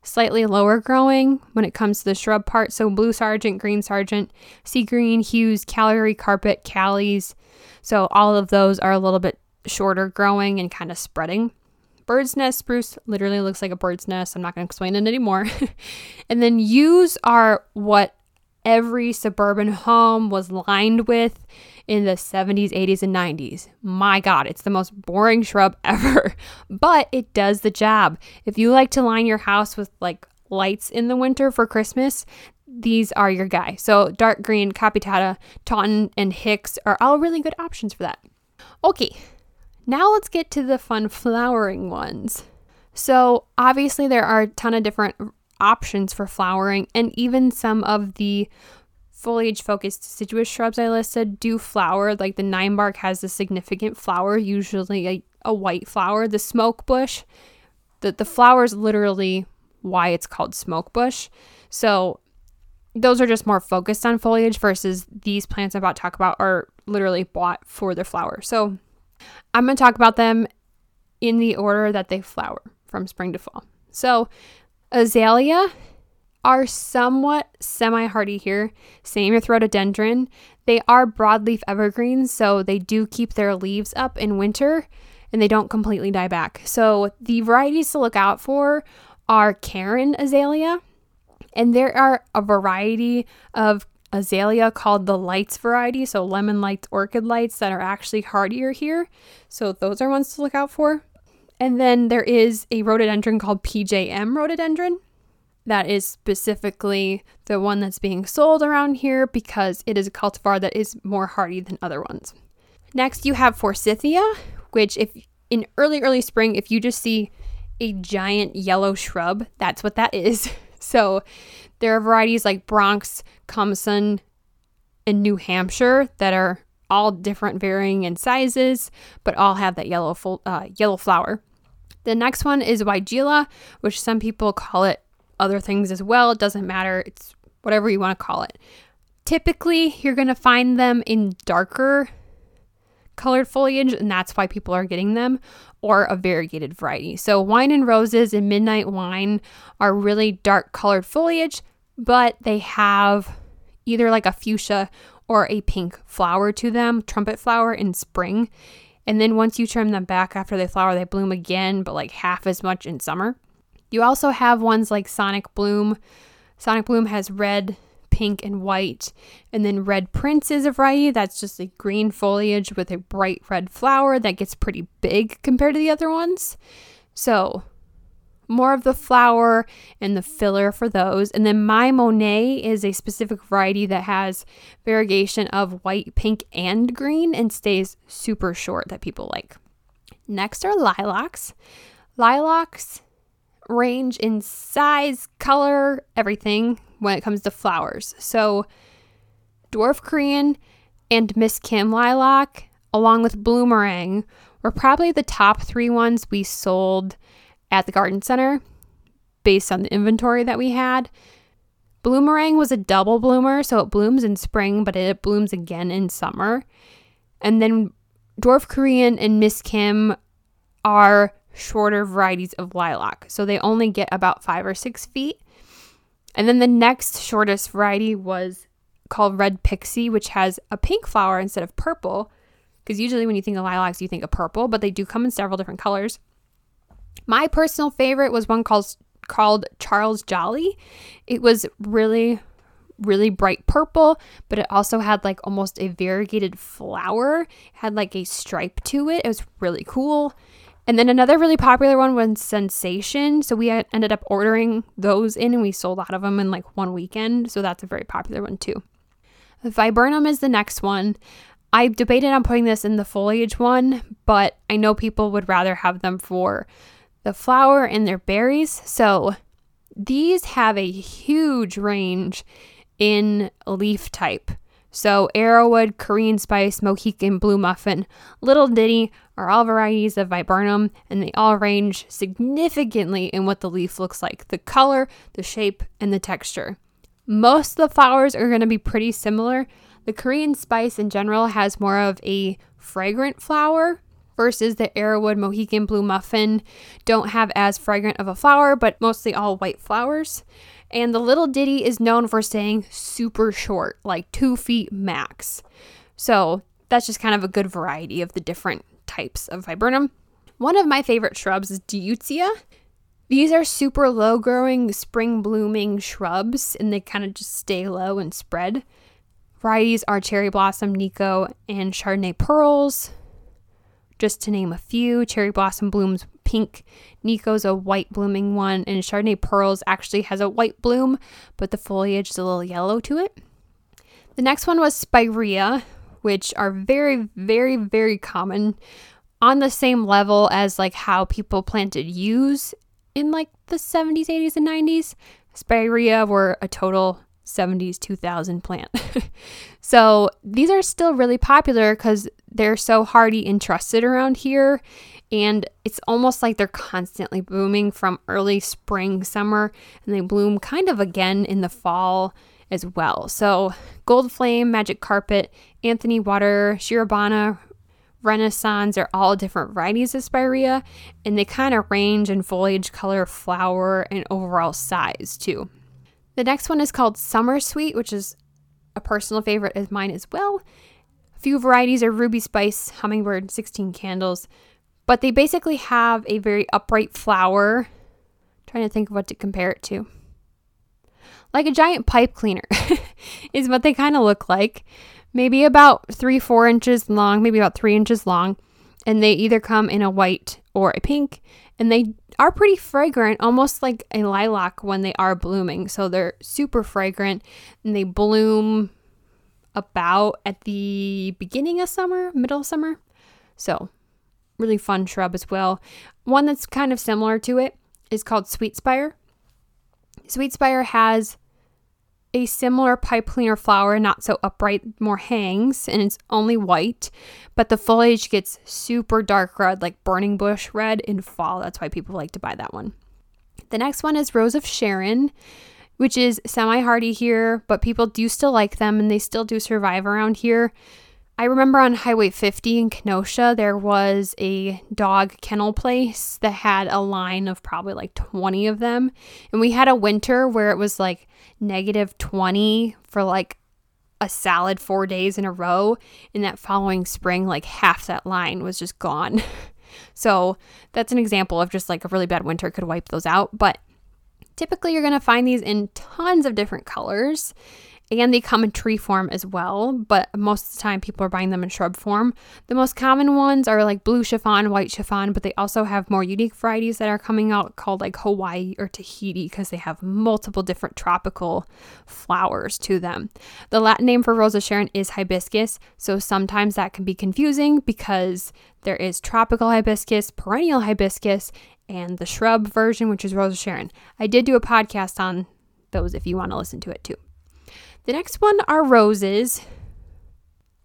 slightly lower growing when it comes to the shrub part. So blue Sargent, green Sargent, sea green, Hughes, Calgary carpet, callies, so all of those are a little bit shorter growing and kind of spreading. Bird's nest spruce literally looks like a bird's nest. I'm not going to explain it anymore. and then yews are what every suburban home was lined with in the 70s, 80s, and 90s. My God, it's the most boring shrub ever, but it does the job. If you like to line your house with like lights in the winter for Christmas, these are your guy. So dark green, Capitata, Taunton, and Hicks are all really good options for that. Okay, now let's get to the fun flowering ones. So obviously there are a ton of different options for flowering, and even some of the foliage focused deciduous shrubs I listed do flower. Like the nine bark has a significant flower, usually a, a white flower. The smoke bush, the, the flower is literally why it's called smoke bush. So those are just more focused on foliage versus these plants I'm about to talk about are literally bought for their flower. So I'm going to talk about them in the order that they flower from spring to fall. So azalea are somewhat semi hardy here. Same with rhododendron. They are broadleaf evergreens, so they do keep their leaves up in winter and they don't completely die back. So the varieties to look out for are Karen azalea. And there are a variety of azalea called the lights variety, so lemon lights, orchid lights that are actually hardier here. So those are ones to look out for. And then there is a rhododendron called PJM rhododendron. That is specifically the one that's being sold around here because it is a cultivar that is more hardy than other ones. Next, you have Forsythia, which, if in early, early spring, if you just see a giant yellow shrub, that's what that is. So there are varieties like Bronx, Kumson, and New Hampshire that are all different, varying in sizes, but all have that yellow uh, yellow flower. The next one is Weigela, which some people call it other things as well. It doesn't matter. It's whatever you want to call it. Typically, you're going to find them in darker colored foliage, and that's why people are getting them, or a variegated variety. So, wine and roses and midnight wine are really dark colored foliage, but they have either like a fuchsia or a pink flower to them, trumpet flower in spring. And then once you trim them back after they flower, they bloom again, but like half as much in summer. You also have ones like Sonic Bloom. Sonic Bloom has red, pink, and white. And then Red Prince is a variety that's just a green foliage with a bright red flower that gets pretty big compared to the other ones. So, more of the flower and the filler for those. And then My Monet is a specific variety that has variegation of white, pink, and green and stays super short that people like. Next are lilacs. Lilacs range in size, color, everything when it comes to flowers. So, Dwarf Korean and Miss Kim lilac, along with Bloomerang, were probably the top three ones we sold at the garden center based on the inventory that we had. Bloomerang was a double bloomer, so it blooms in spring, but it blooms again in summer. And then Dwarf Korean and Miss Kim are shorter varieties of lilac. So they only get about five or six feet. And then the next shortest variety was called Red Pixie, which has a pink flower instead of purple. Because usually when you think of lilacs, you think of purple, but they do come in several different colors. My personal favorite was one called called Charles Joly. It was really really bright purple, but it also had like almost a variegated flower, it had like a stripe to it. It was really cool. And then another really popular one was Sensation. So we ended up ordering those in and we sold out of them in like one weekend. So that's a very popular one too. Viburnum is the next one. I debated on putting this in the foliage one, but I know people would rather have them for the flower and their berries. So these have a huge range in leaf type. So, Arrowwood, Korean Spice, Mohican, Blue Muffin, Little Ditty are all varieties of viburnum and they all range significantly in what the leaf looks like the color, the shape, and the texture. Most of the flowers are going to be pretty similar. The Korean Spice in general has more of a fragrant flower versus the Arrowwood Mohican Blue Muffin don't have as fragrant of a flower, but mostly all white flowers. And the little ditty is known for staying super short, like two feet max. So that's just kind of a good variety of the different types of viburnum. One of my favorite shrubs is Deutzia. These are super low growing, spring blooming shrubs, and they kind of just stay low and spread. Varieties are Cherry Blossom, Nikko, and Chardonnay Pearls. Just to name a few, Cherry Blossom blooms pink. Nikko's a white blooming one, and Chardonnay Pearls actually has a white bloom, but the foliage is a little yellow to it. The next one was Spirea, which are very, very, very common on the same level as like how people planted yews in like the 70s, 80s, and 90s. Spirea were a total 70s 2000 plant. so these are still really popular because they're so hardy and trusted around here and it's almost like they're constantly blooming from early spring, summer, and they bloom kind of again in the fall as well. So, Gold Flame, Magic Carpet, Anthony Water, Shirobana, Renaissance are all different varieties of spirea, and they kind of range in foliage, color, flower, and overall size too. The next one is called Summer Sweet, which is a personal favorite of mine as well. A few varieties are Ruby Spice, Hummingbird, 16 Candles, but they basically have a very upright flower. I'm trying to think of what to compare it to. Like a giant pipe cleaner is what they kind of look like. Maybe about three, four inches long, maybe about three inches long. and they either come in a white or a pink, and they are pretty fragrant, almost like a lilac when they are blooming. So they're super fragrant and they bloom about at the beginning of summer, middle of summer. So, really fun shrub as well. One that's kind of similar to it is called Sweet Spire. Sweet Spire has a similar pipe cleaner flower, not so upright, more hangs, and it's only white, but the foliage gets super dark red, like burning bush red in fall. That's why people like to buy that one. The next one is Rose of Sharon, which is semi hardy here, but people do still like them and they still do survive around here. I remember on Highway 50 in Kenosha, there was a dog kennel place that had a line of probably like 20 of them. And we had a winter where it was like negative 20 for like a solid four days in a row. And that following spring, like half that line was just gone. so that's an example of just like a really bad winter could wipe those out. But typically, you're going to find these in tons of different colors and they come in tree form as well, but most of the time people are buying them in shrub form. The most common ones are like blue chiffon, white chiffon, but they also have more unique varieties that are coming out called like Hawaii or Tahiti because they have multiple different tropical flowers to them. The Latin name for Rose of Sharon is hibiscus, so sometimes that can be confusing because there is tropical hibiscus, perennial hibiscus, and the shrub version, which is Rose of Sharon. I did do a podcast on those if you want to listen to it too. The next one are roses.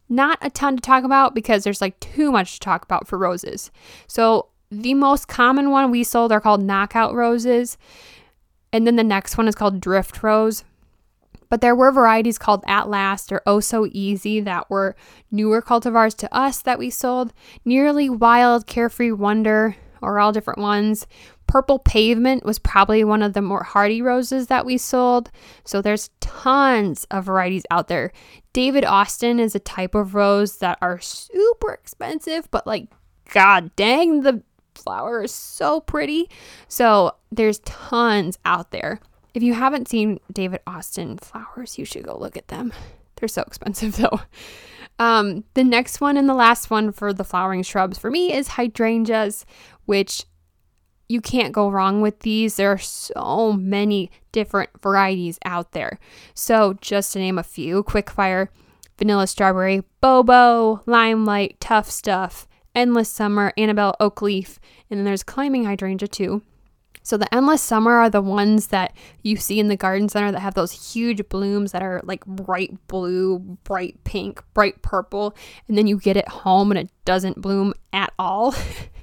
Not a ton to talk about because there's like too much to talk about for roses. So, the most common one we sold are called knockout roses. And then the next one is called drift rose. But there were varieties called At Last or Oh So Easy that were newer cultivars to us that we sold. Nearly Wild, Carefree Wonder, or all different ones. Purple Pavement was probably one of the more hardy roses that we sold. So there's tons of varieties out there. David Austin is a type of rose that are super expensive, but like, god dang, the flower is so pretty. So there's tons out there. If you haven't seen David Austin flowers, you should go look at them. They're so expensive though. Um, the next one and the last one for the flowering shrubs for me is hydrangeas, which you can't go wrong with these. There are so many different varieties out there. So, just to name a few quick fire vanilla strawberry, bobo, limelight, tough stuff, endless summer, Annabelle oak leaf, and then there's climbing hydrangea too. So the endless summer are the ones that you see in the garden center that have those huge blooms that are like bright blue, bright pink, bright purple, and then you get it home and it doesn't bloom at all.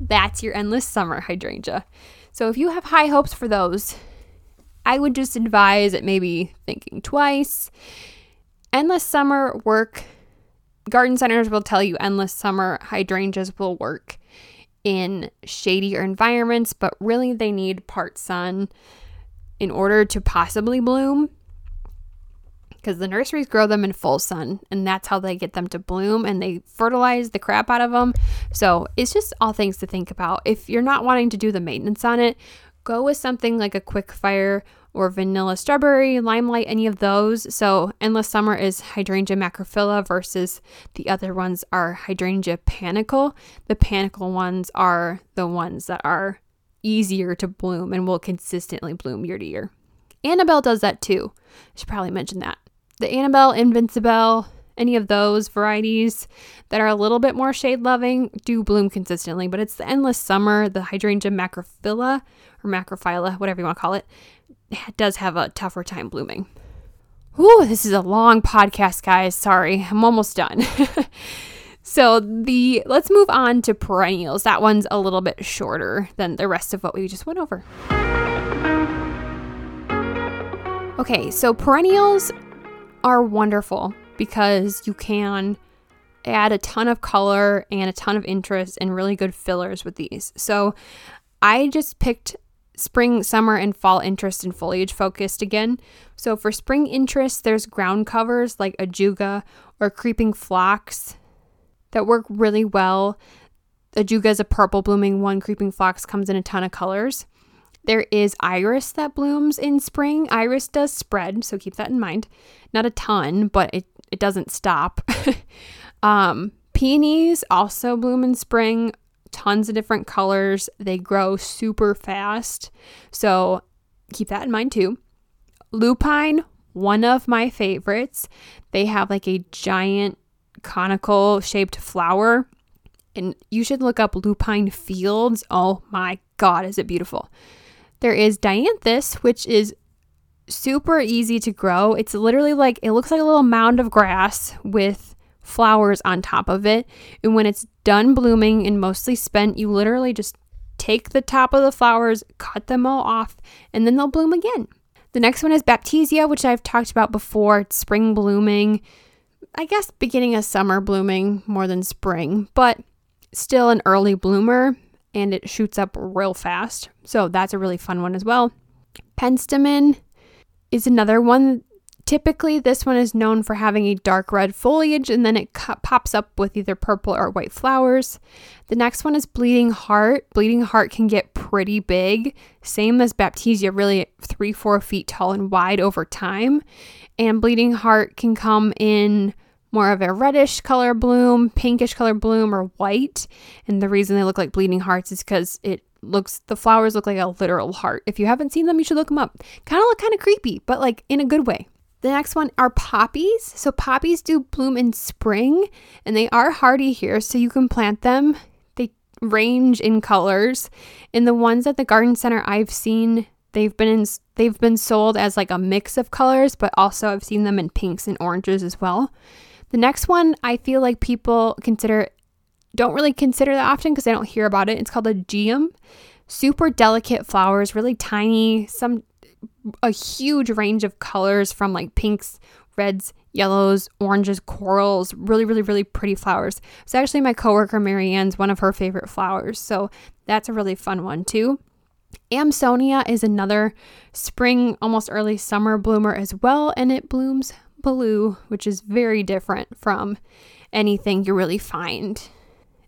That's your endless summer hydrangea. So if you have high hopes for those, I would just advise it maybe thinking twice. Endless summer work, garden centers will tell you endless summer hydrangeas will work in shadier environments, but really they need part sun in order to possibly bloom because the nurseries grow them in full sun and that's how they get them to bloom and they fertilize the crap out of them. So it's just all things to think about. If you're not wanting to do the maintenance on it, go with something like a quick fire or vanilla strawberry, limelight, any of those. So endless summer is hydrangea macrophylla versus the other ones are hydrangea panicle. The panicle ones are the ones that are easier to bloom and will consistently bloom year to year. Annabelle does that too. I should probably mention that the Annabelle Invincibelle, any of those varieties that are a little bit more shade loving do bloom consistently, but it's the endless summer, the hydrangea macrophylla or macrophylla, whatever you want to call it, it does have a tougher time blooming. Ooh, this is a long podcast, guys. Sorry, I'm almost done. so the let's move on to perennials. That one's a little bit shorter than the rest of what we just went over. Okay, so perennials are wonderful because you can add a ton of color and a ton of interest and really good fillers with these. So I just picked spring, summer, and fall interest and foliage focused again. So for spring interest, there's ground covers like ajuga or creeping phlox that work really well. Ajuga is a purple blooming one, creeping phlox comes in a ton of colors. There is iris that blooms in spring. Iris does spread, so keep that in mind. Not a ton, but it, it doesn't stop. um, Peonies also bloom in spring, tons of different colors. They grow super fast. So keep that in mind too. Lupine, one of my favorites. They have like a giant conical shaped flower. And you should look up lupine fields. Oh my God, is it beautiful! There is dianthus, which is super easy to grow. It's literally like it looks like a little mound of grass with flowers on top of it. And when it's done blooming and mostly spent, you literally just take the top of the flowers, cut them all off, and then they'll bloom again. The next one is Baptisia, which I've talked about before. It's spring blooming. I guess beginning of summer blooming more than spring, but still an early bloomer and it shoots up real fast. So that's a really fun one as well. Penstemon is another one. Typically, this one is known for having a dark red foliage and then it pops up with either purple or white flowers. The next one is Bleeding Heart. Bleeding Heart can get pretty big, same as Baptisia, really three, four feet tall and wide over time. And Bleeding Heart can come in more of a reddish color bloom, pinkish color bloom, or white. And the reason they look like bleeding hearts is because it looks the flowers look like a literal heart. If you haven't seen them, you should look them up. Kind of look kind of creepy, but like in a good way. The next one are poppies. So poppies do bloom in spring and they are hardy here, so you can plant them. They range in colors. And the ones at the garden center I've seen, they've been in they've been sold as like a mix of colors, but also I've seen them in pinks and oranges as well. The next one I feel like people consider don't really consider that often because I don't hear about it. It's called a geum. Super delicate flowers, really tiny, some a huge range of colors from like pinks, reds, yellows, oranges, corals, really, really, really pretty flowers. It's actually my coworker Marianne's one of her favorite flowers. So that's a really fun one too. Amsonia is another spring, almost early summer bloomer as well, and it blooms blue, which is very different from anything you really find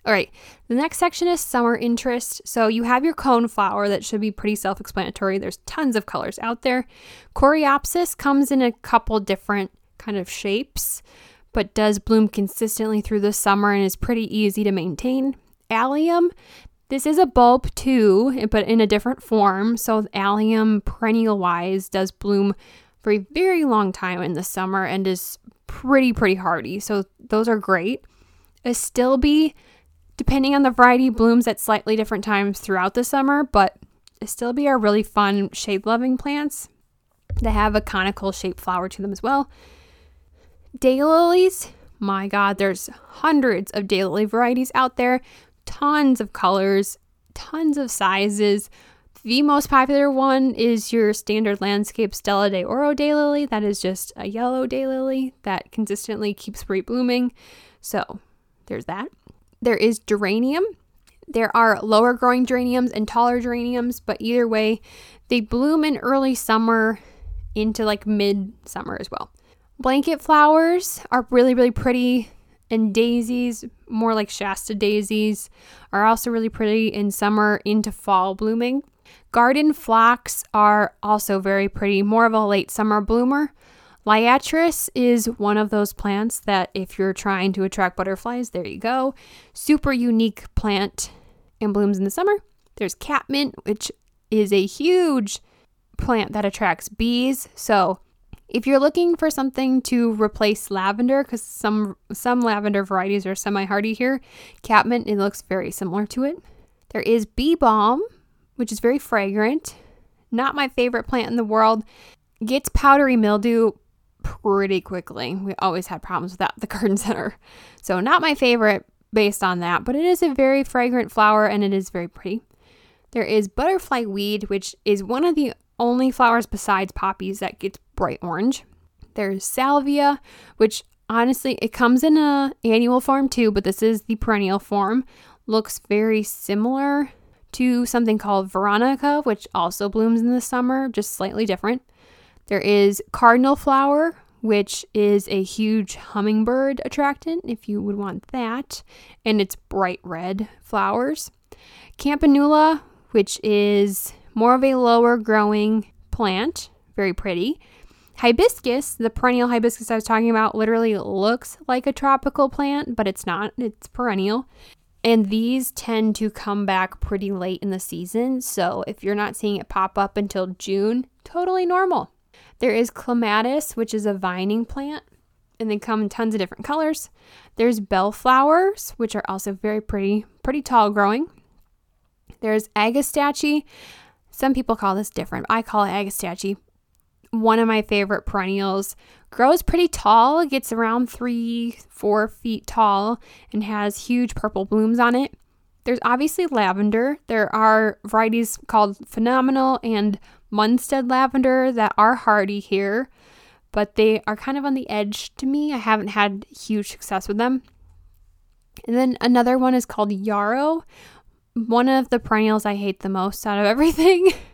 all right, the next section is summer interest. So you have your cone flower that should be pretty self explanatory. There's tons of colors out there. Coreopsis comes in a couple different kind of shapes, but does bloom consistently through the summer and is pretty easy to maintain. Allium, this is a bulb too, but in a different form. So allium perennial wise does bloom for a very long time in the summer and is pretty, pretty hardy. So those are great. Astilbe Depending on the variety, blooms at slightly different times throughout the summer, but astilbe are really fun shade loving plants They have a conical shaped flower to them as well. Daylilies, my god, there's hundreds of daylily varieties out there, tons of colors, tons of sizes. The most popular one is your standard landscape Stella de Oro daylily. That is just a yellow daylily that consistently keeps reblooming. So there's that. There is geranium. There are lower growing geraniums and taller geraniums, but either way, they bloom in early summer into like mid summer as well. Blanket flowers are really, really pretty, and daisies, more like Shasta daisies, are also really pretty in summer into fall blooming. Garden phlox are also very pretty, more of a late summer bloomer. Liatris is one of those plants that, if you're trying to attract butterflies, there you go. Super unique plant and blooms in the summer. There's catmint, which is a huge plant that attracts bees. So, if you're looking for something to replace lavender, because some some lavender varieties are semi-hardy here, catmint it looks very similar to it. There is bee balm, which is very fragrant. Not my favorite plant in the world. Gets powdery mildew pretty quickly. We always had problems with that at the garden center. So, not my favorite based on that, but it is a very fragrant flower and it is very pretty. There is butterfly weed, which is one of the only flowers besides poppies that gets bright orange. There's salvia, which honestly it comes in a annual form too, but this is the perennial form. Looks very similar to something called veronica, which also blooms in the summer, just slightly different. There is cardinal flower, which is a huge hummingbird attractant if you would want that, and it's bright red flowers. Campanula, which is more of a lower growing plant, very pretty. Hibiscus, the perennial hibiscus I was talking about, literally looks like a tropical plant, but it's not. It's perennial. And these tend to come back pretty late in the season. So if you're not seeing it pop up until June, totally normal. There is clematis, which is a vining plant, and they come in tons of different colors. There's bellflowers, which are also very pretty, pretty tall growing. There's agastache. Some people call this different. I call it agastache. One of my favorite perennials. Grows pretty tall, gets around three, four feet tall, and has huge purple blooms on it. There's obviously lavender. There are varieties called Phenomenal and Munstead lavender that are hardy here, but they are kind of on the edge to me. I haven't had huge success with them. And then another one is called yarrow, one of the perennials I hate the most out of everything.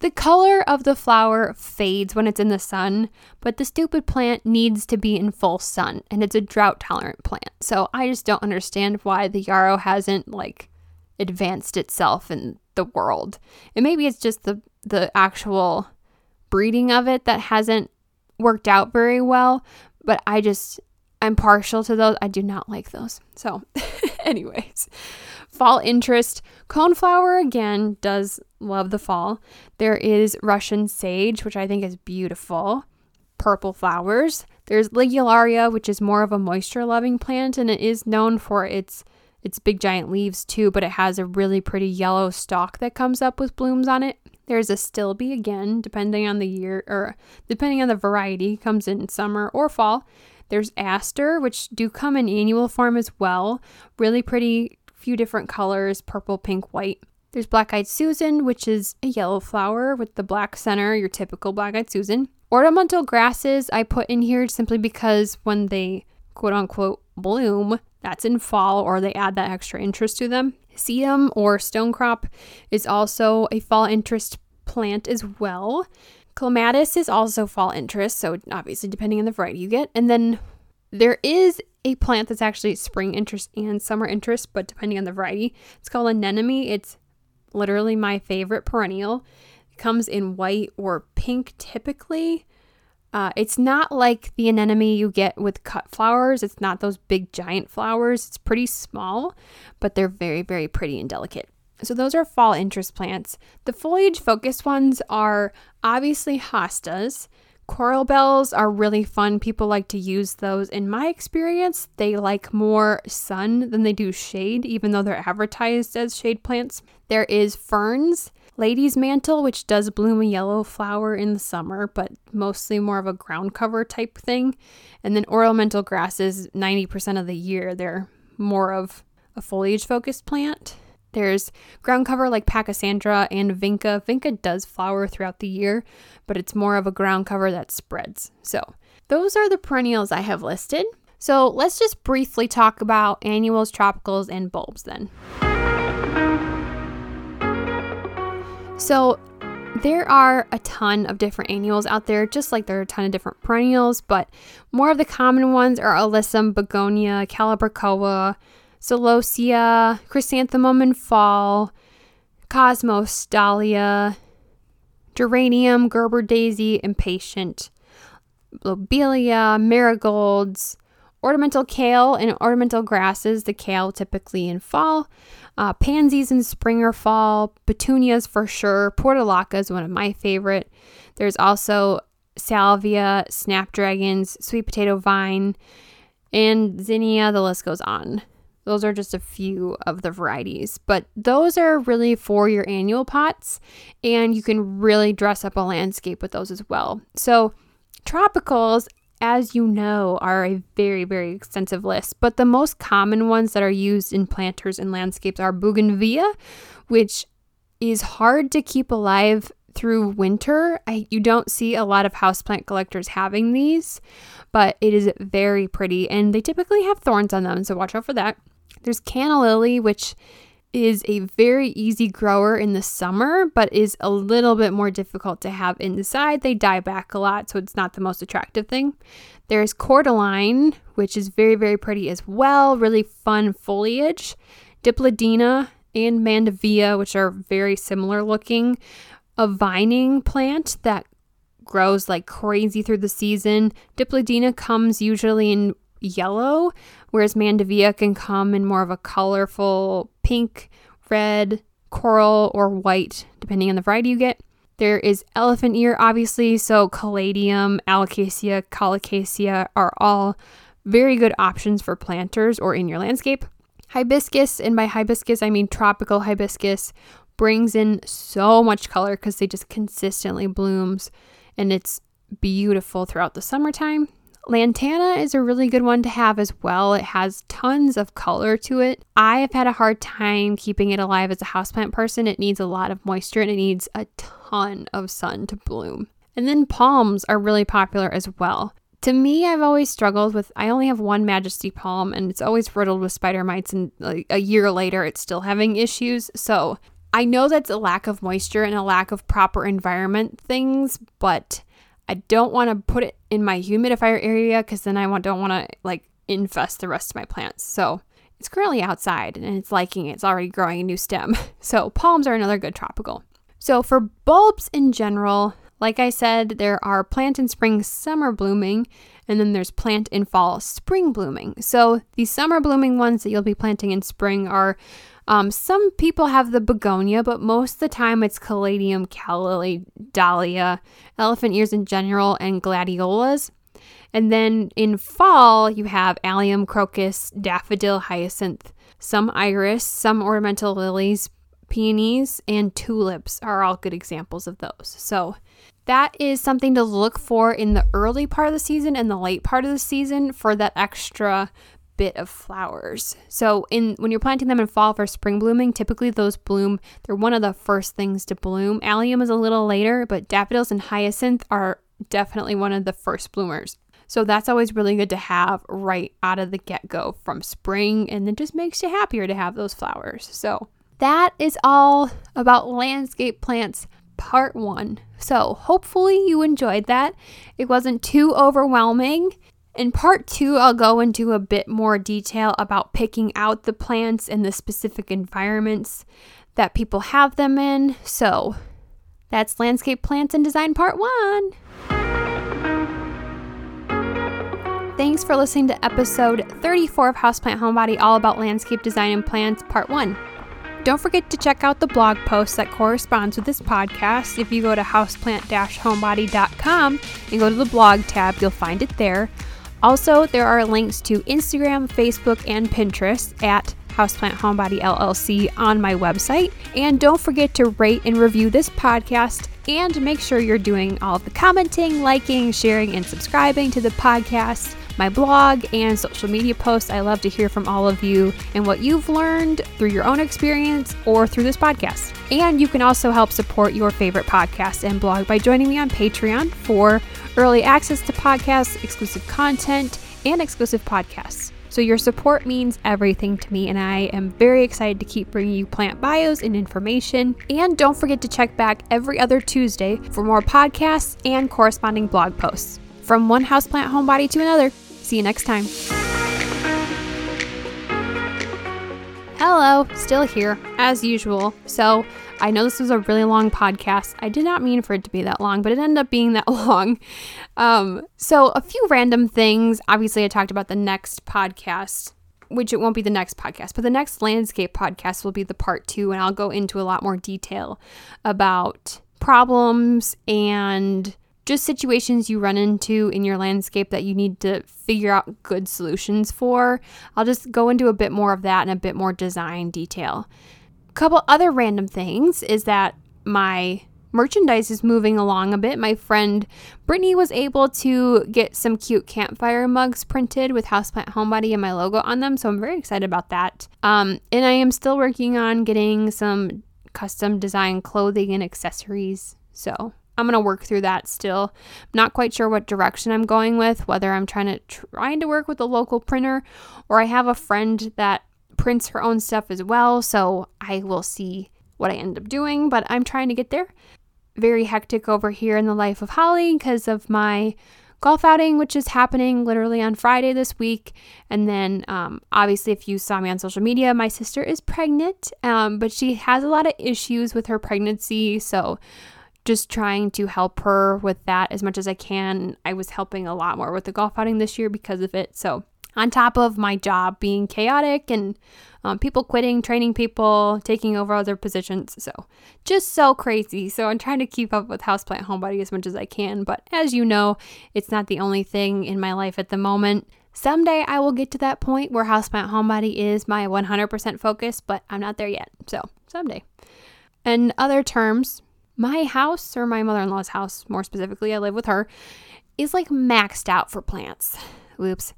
the color of the flower fades when it's in the sun, but the stupid plant needs to be in full sun and it's a drought tolerant plant. So I just don't understand why the yarrow hasn't like advanced itself in the world. And maybe it's just the the actual breeding of it that hasn't worked out very well, but I just I'm partial to those. I do not like those. So, anyways, fall interest. Coneflower again does love the fall. There is Russian sage, which I think is beautiful. Purple flowers. There's Ligularia, which is more of a moisture loving plant and it is known for its its big giant leaves too, but it has a really pretty yellow stalk that comes up with blooms on it. There's Astilbe again, depending on the year or depending on the variety, comes in summer or fall. There's aster, which do come in annual form as well. Really pretty, few different colors purple, pink, white. There's black eyed Susan, which is a yellow flower with the black center, your typical black eyed Susan. Ornamental grasses I put in here simply because when they quote unquote bloom, that's in fall or they add that extra interest to them. Sedum or stonecrop is also a fall interest plant as well. Clematis is also fall interest, so obviously depending on the variety you get. And then there is a plant that's actually spring interest and summer interest, but depending on the variety, it's called anemone. It's literally my favorite perennial. It comes in white or pink typically. Uh, it's not like the anemone you get with cut flowers. It's not those big giant flowers. It's pretty small, but they're very, very pretty and delicate. So those are fall interest plants. The foliage focused ones are obviously hostas. Coral bells are really fun. People like to use those. In my experience, they like more sun than they do shade, even though they're advertised as shade plants. There is ferns, lady's mantle, which does bloom a yellow flower in the summer, but mostly more of a ground cover type thing. And then ornamental grasses, 90% of the year, they're more of a foliage focused plant. There's ground cover like Pachysandra and Vinca. Vinca does flower throughout the year, but it's more of a ground cover that spreads. So, those are the perennials I have listed. So, let's just briefly talk about annuals, tropicals, and bulbs then. So, there are a ton of different annuals out there, just like there are a ton of different perennials, but more of the common ones are Alyssum, Begonia, Calibrachoa, Celosia, Chrysanthemum in fall, Cosmos, Dahlia, Geranium, Gerber Daisy, Impatiens, Lobelia, Marigolds, ornamental kale and ornamental grasses, the kale typically in fall, uh, pansies in spring or fall, petunias for sure, portulaca is one of my favorite. There's also salvia, snapdragons, sweet potato vine, and zinnia, the list goes on. Those are just a few of the varieties, but those are really for your annual pots, and you can really dress up a landscape with those as well. So, tropicals, as you know, are a very, very extensive list, but the most common ones that are used in planters and landscapes are bougainvillea, which is hard to keep alive through winter. I, you don't see a lot of houseplant collectors having these, but it is very pretty and they typically have thorns on them, so watch out for that. There's canna lily, which is a very easy grower in the summer, but is a little bit more difficult to have inside. They die back a lot, so it's not the most attractive thing. There's cordyline, which is very, very pretty as well, really fun foliage. Dipladenia and Mandevilla, which are very similar looking. A vining plant that grows like crazy through the season. Dipladenia comes usually in yellow, whereas Mandevilla can come in more of a colorful pink, red, coral, or white, depending on the variety you get. There is elephant ear, obviously, so caladium, alocasia, colocasia are all very good options for planters or in your landscape. Hibiscus, and by hibiscus, I mean tropical hibiscus, brings in so much color because they just consistently blooms and it's beautiful throughout the summertime. Lantana is a really good one to have as well. It has tons of color to it. I have had a hard time keeping it alive as a houseplant person. It needs a lot of moisture and it needs a ton of sun to bloom. And then palms are really popular as well. To me, I've always struggled with. I only have one Majesty palm, and it's always riddled with spider mites. And like, a year later, it's still having issues. So I know that's a lack of moisture and a lack of proper environment things, but I don't want to put it in my humidifier area because then I want, don't want to like infest the rest of my plants. So it's currently outside and it's liking it. It's already growing a new stem. So palms are another good tropical. So for bulbs in general, like I said, there are plant in spring, summer blooming, and then there's plant in fall, spring blooming. So these summer blooming ones that you'll be planting in spring are um, some people have the begonia, but most of the time it's caladium, calla, dahlia, elephant ears in general, and gladiolas. And then in fall, you have allium, crocus, daffodil, hyacinth, some iris, some ornamental lilies, peonies, and tulips are all good examples of those. So that is something to look for in the early part of the season and the late part of the season for that extra bit of flowers. So in when you're planting them in fall for spring blooming, typically those bloom. They're one of the first things to bloom. Allium is a little later, but daffodils and hyacinth are definitely one of the first bloomers. So that's always really good to have right out of the get-go from spring and it just makes you happier to have those flowers. So that is all about landscape plants part 1. So hopefully you enjoyed that. It wasn't too overwhelming. In part two, I'll go into a bit more detail about picking out the plants and the specific environments that people have them in. So that's Landscape Plants and Design Part One. Thanks for listening to episode 34 of Houseplant Homebody, all about landscape design and plants, Part 1. Don't forget to check out the blog post that corresponds with this podcast. If you go to houseplant homebody.com and go to the blog tab, you'll find it there. Also, there are links to Instagram, Facebook, and Pinterest at Houseplant Homebody LLC on my website. And don't forget to rate and review this podcast and make sure you're doing all of the commenting, liking, sharing, and subscribing to the podcast, my blog, and social media posts. I love to hear from all of you and what you've learned through your own experience or through this podcast. And you can also help support your favorite podcast and blog by joining me on Patreon for early access to podcasts, exclusive content, and exclusive podcasts. So, your support means everything to me, and I am very excited to keep bringing you plant bios and information. And don't forget to check back every other Tuesday for more podcasts and corresponding blog posts. From one houseplant homebody to another, see you next time. Hello, still here, as usual. So, I know this was a really long podcast. I did not mean for it to be that long, but it ended up being that long. Um, so, a few random things. Obviously, I talked about the next podcast, which it won't be the next podcast, but the next landscape podcast will be the part two, and I'll go into a lot more detail about problems and just situations you run into in your landscape that you need to figure out good solutions for. I'll just go into a bit more of that and a bit more design detail couple other random things is that my merchandise is moving along a bit. My friend Brittany was able to get some cute campfire mugs printed with Houseplant Homebody and my logo on them, so I'm very excited about that. Um, and I am still working on getting some custom design clothing and accessories. So I'm gonna work through that still. Not quite sure what direction I'm going with, whether I'm trying to trying to work with a local printer or I have a friend that prints her own stuff as well, so I will see what I end up doing, but I'm trying to get there. Very hectic over here in the life of Holly because of my golf outing, which is happening literally on Friday this week. And then, um, obviously, if you saw me on social media, my sister is pregnant, um, but she has a lot of issues with her pregnancy. So, just trying to help her with that as much as I can. I was helping a lot more with the golf outing this year because of it. So, on top of my job being chaotic and um, people quitting, training people, taking over other positions. So, just so crazy. So, I'm trying to keep up with Houseplant Homebody as much as I can. But as you know, it's not the only thing in my life at the moment. Someday I will get to that point where Houseplant Homebody is my 100% focus, but I'm not there yet. So, someday. In other terms, my house, or my mother in law's house, more specifically, I live with her, is like maxed out for plants. Oops.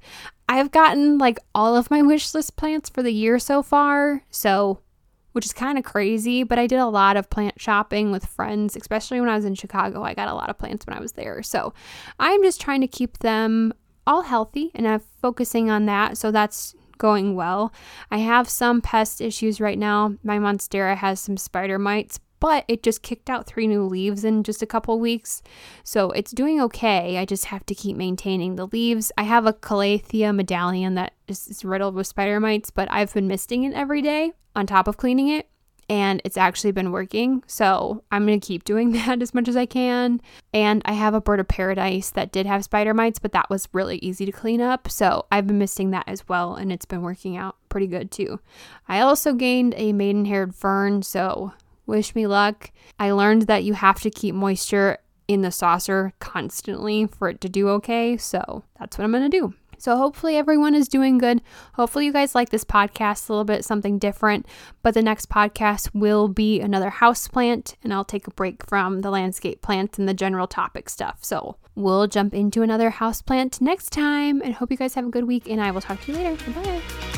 I've gotten like all of my wish list plants for the year so far, so which is kind of crazy, but I did a lot of plant shopping with friends, especially when I was in Chicago. I got a lot of plants when I was there. So I'm just trying to keep them all healthy and I'm focusing on that. So that's going well. I have some pest issues right now. My Monstera has some spider mites, but it just kicked out three new leaves in just a couple weeks. So it's doing okay. I just have to keep maintaining the leaves. I have a Calathea medallion that is riddled with spider mites, but I've been misting it every day on top of cleaning it and it's actually been working. So I'm going to keep doing that as much as I can. And I have a bird of paradise that did have spider mites, but that was really easy to clean up. So I've been misting that as well, and it's been working out pretty good too. I also gained a maiden haired fern, so wish me luck. I learned that you have to keep moisture in the saucer constantly for it to do okay. So that's what I'm going to do. So hopefully everyone is doing good. Hopefully you guys like this podcast a little bit something different. But the next podcast will be another house plant and I'll take a break from the landscape plants and the general topic stuff. So we'll jump into another house plant next time and hope you guys have a good week and I will talk to you later. Bye.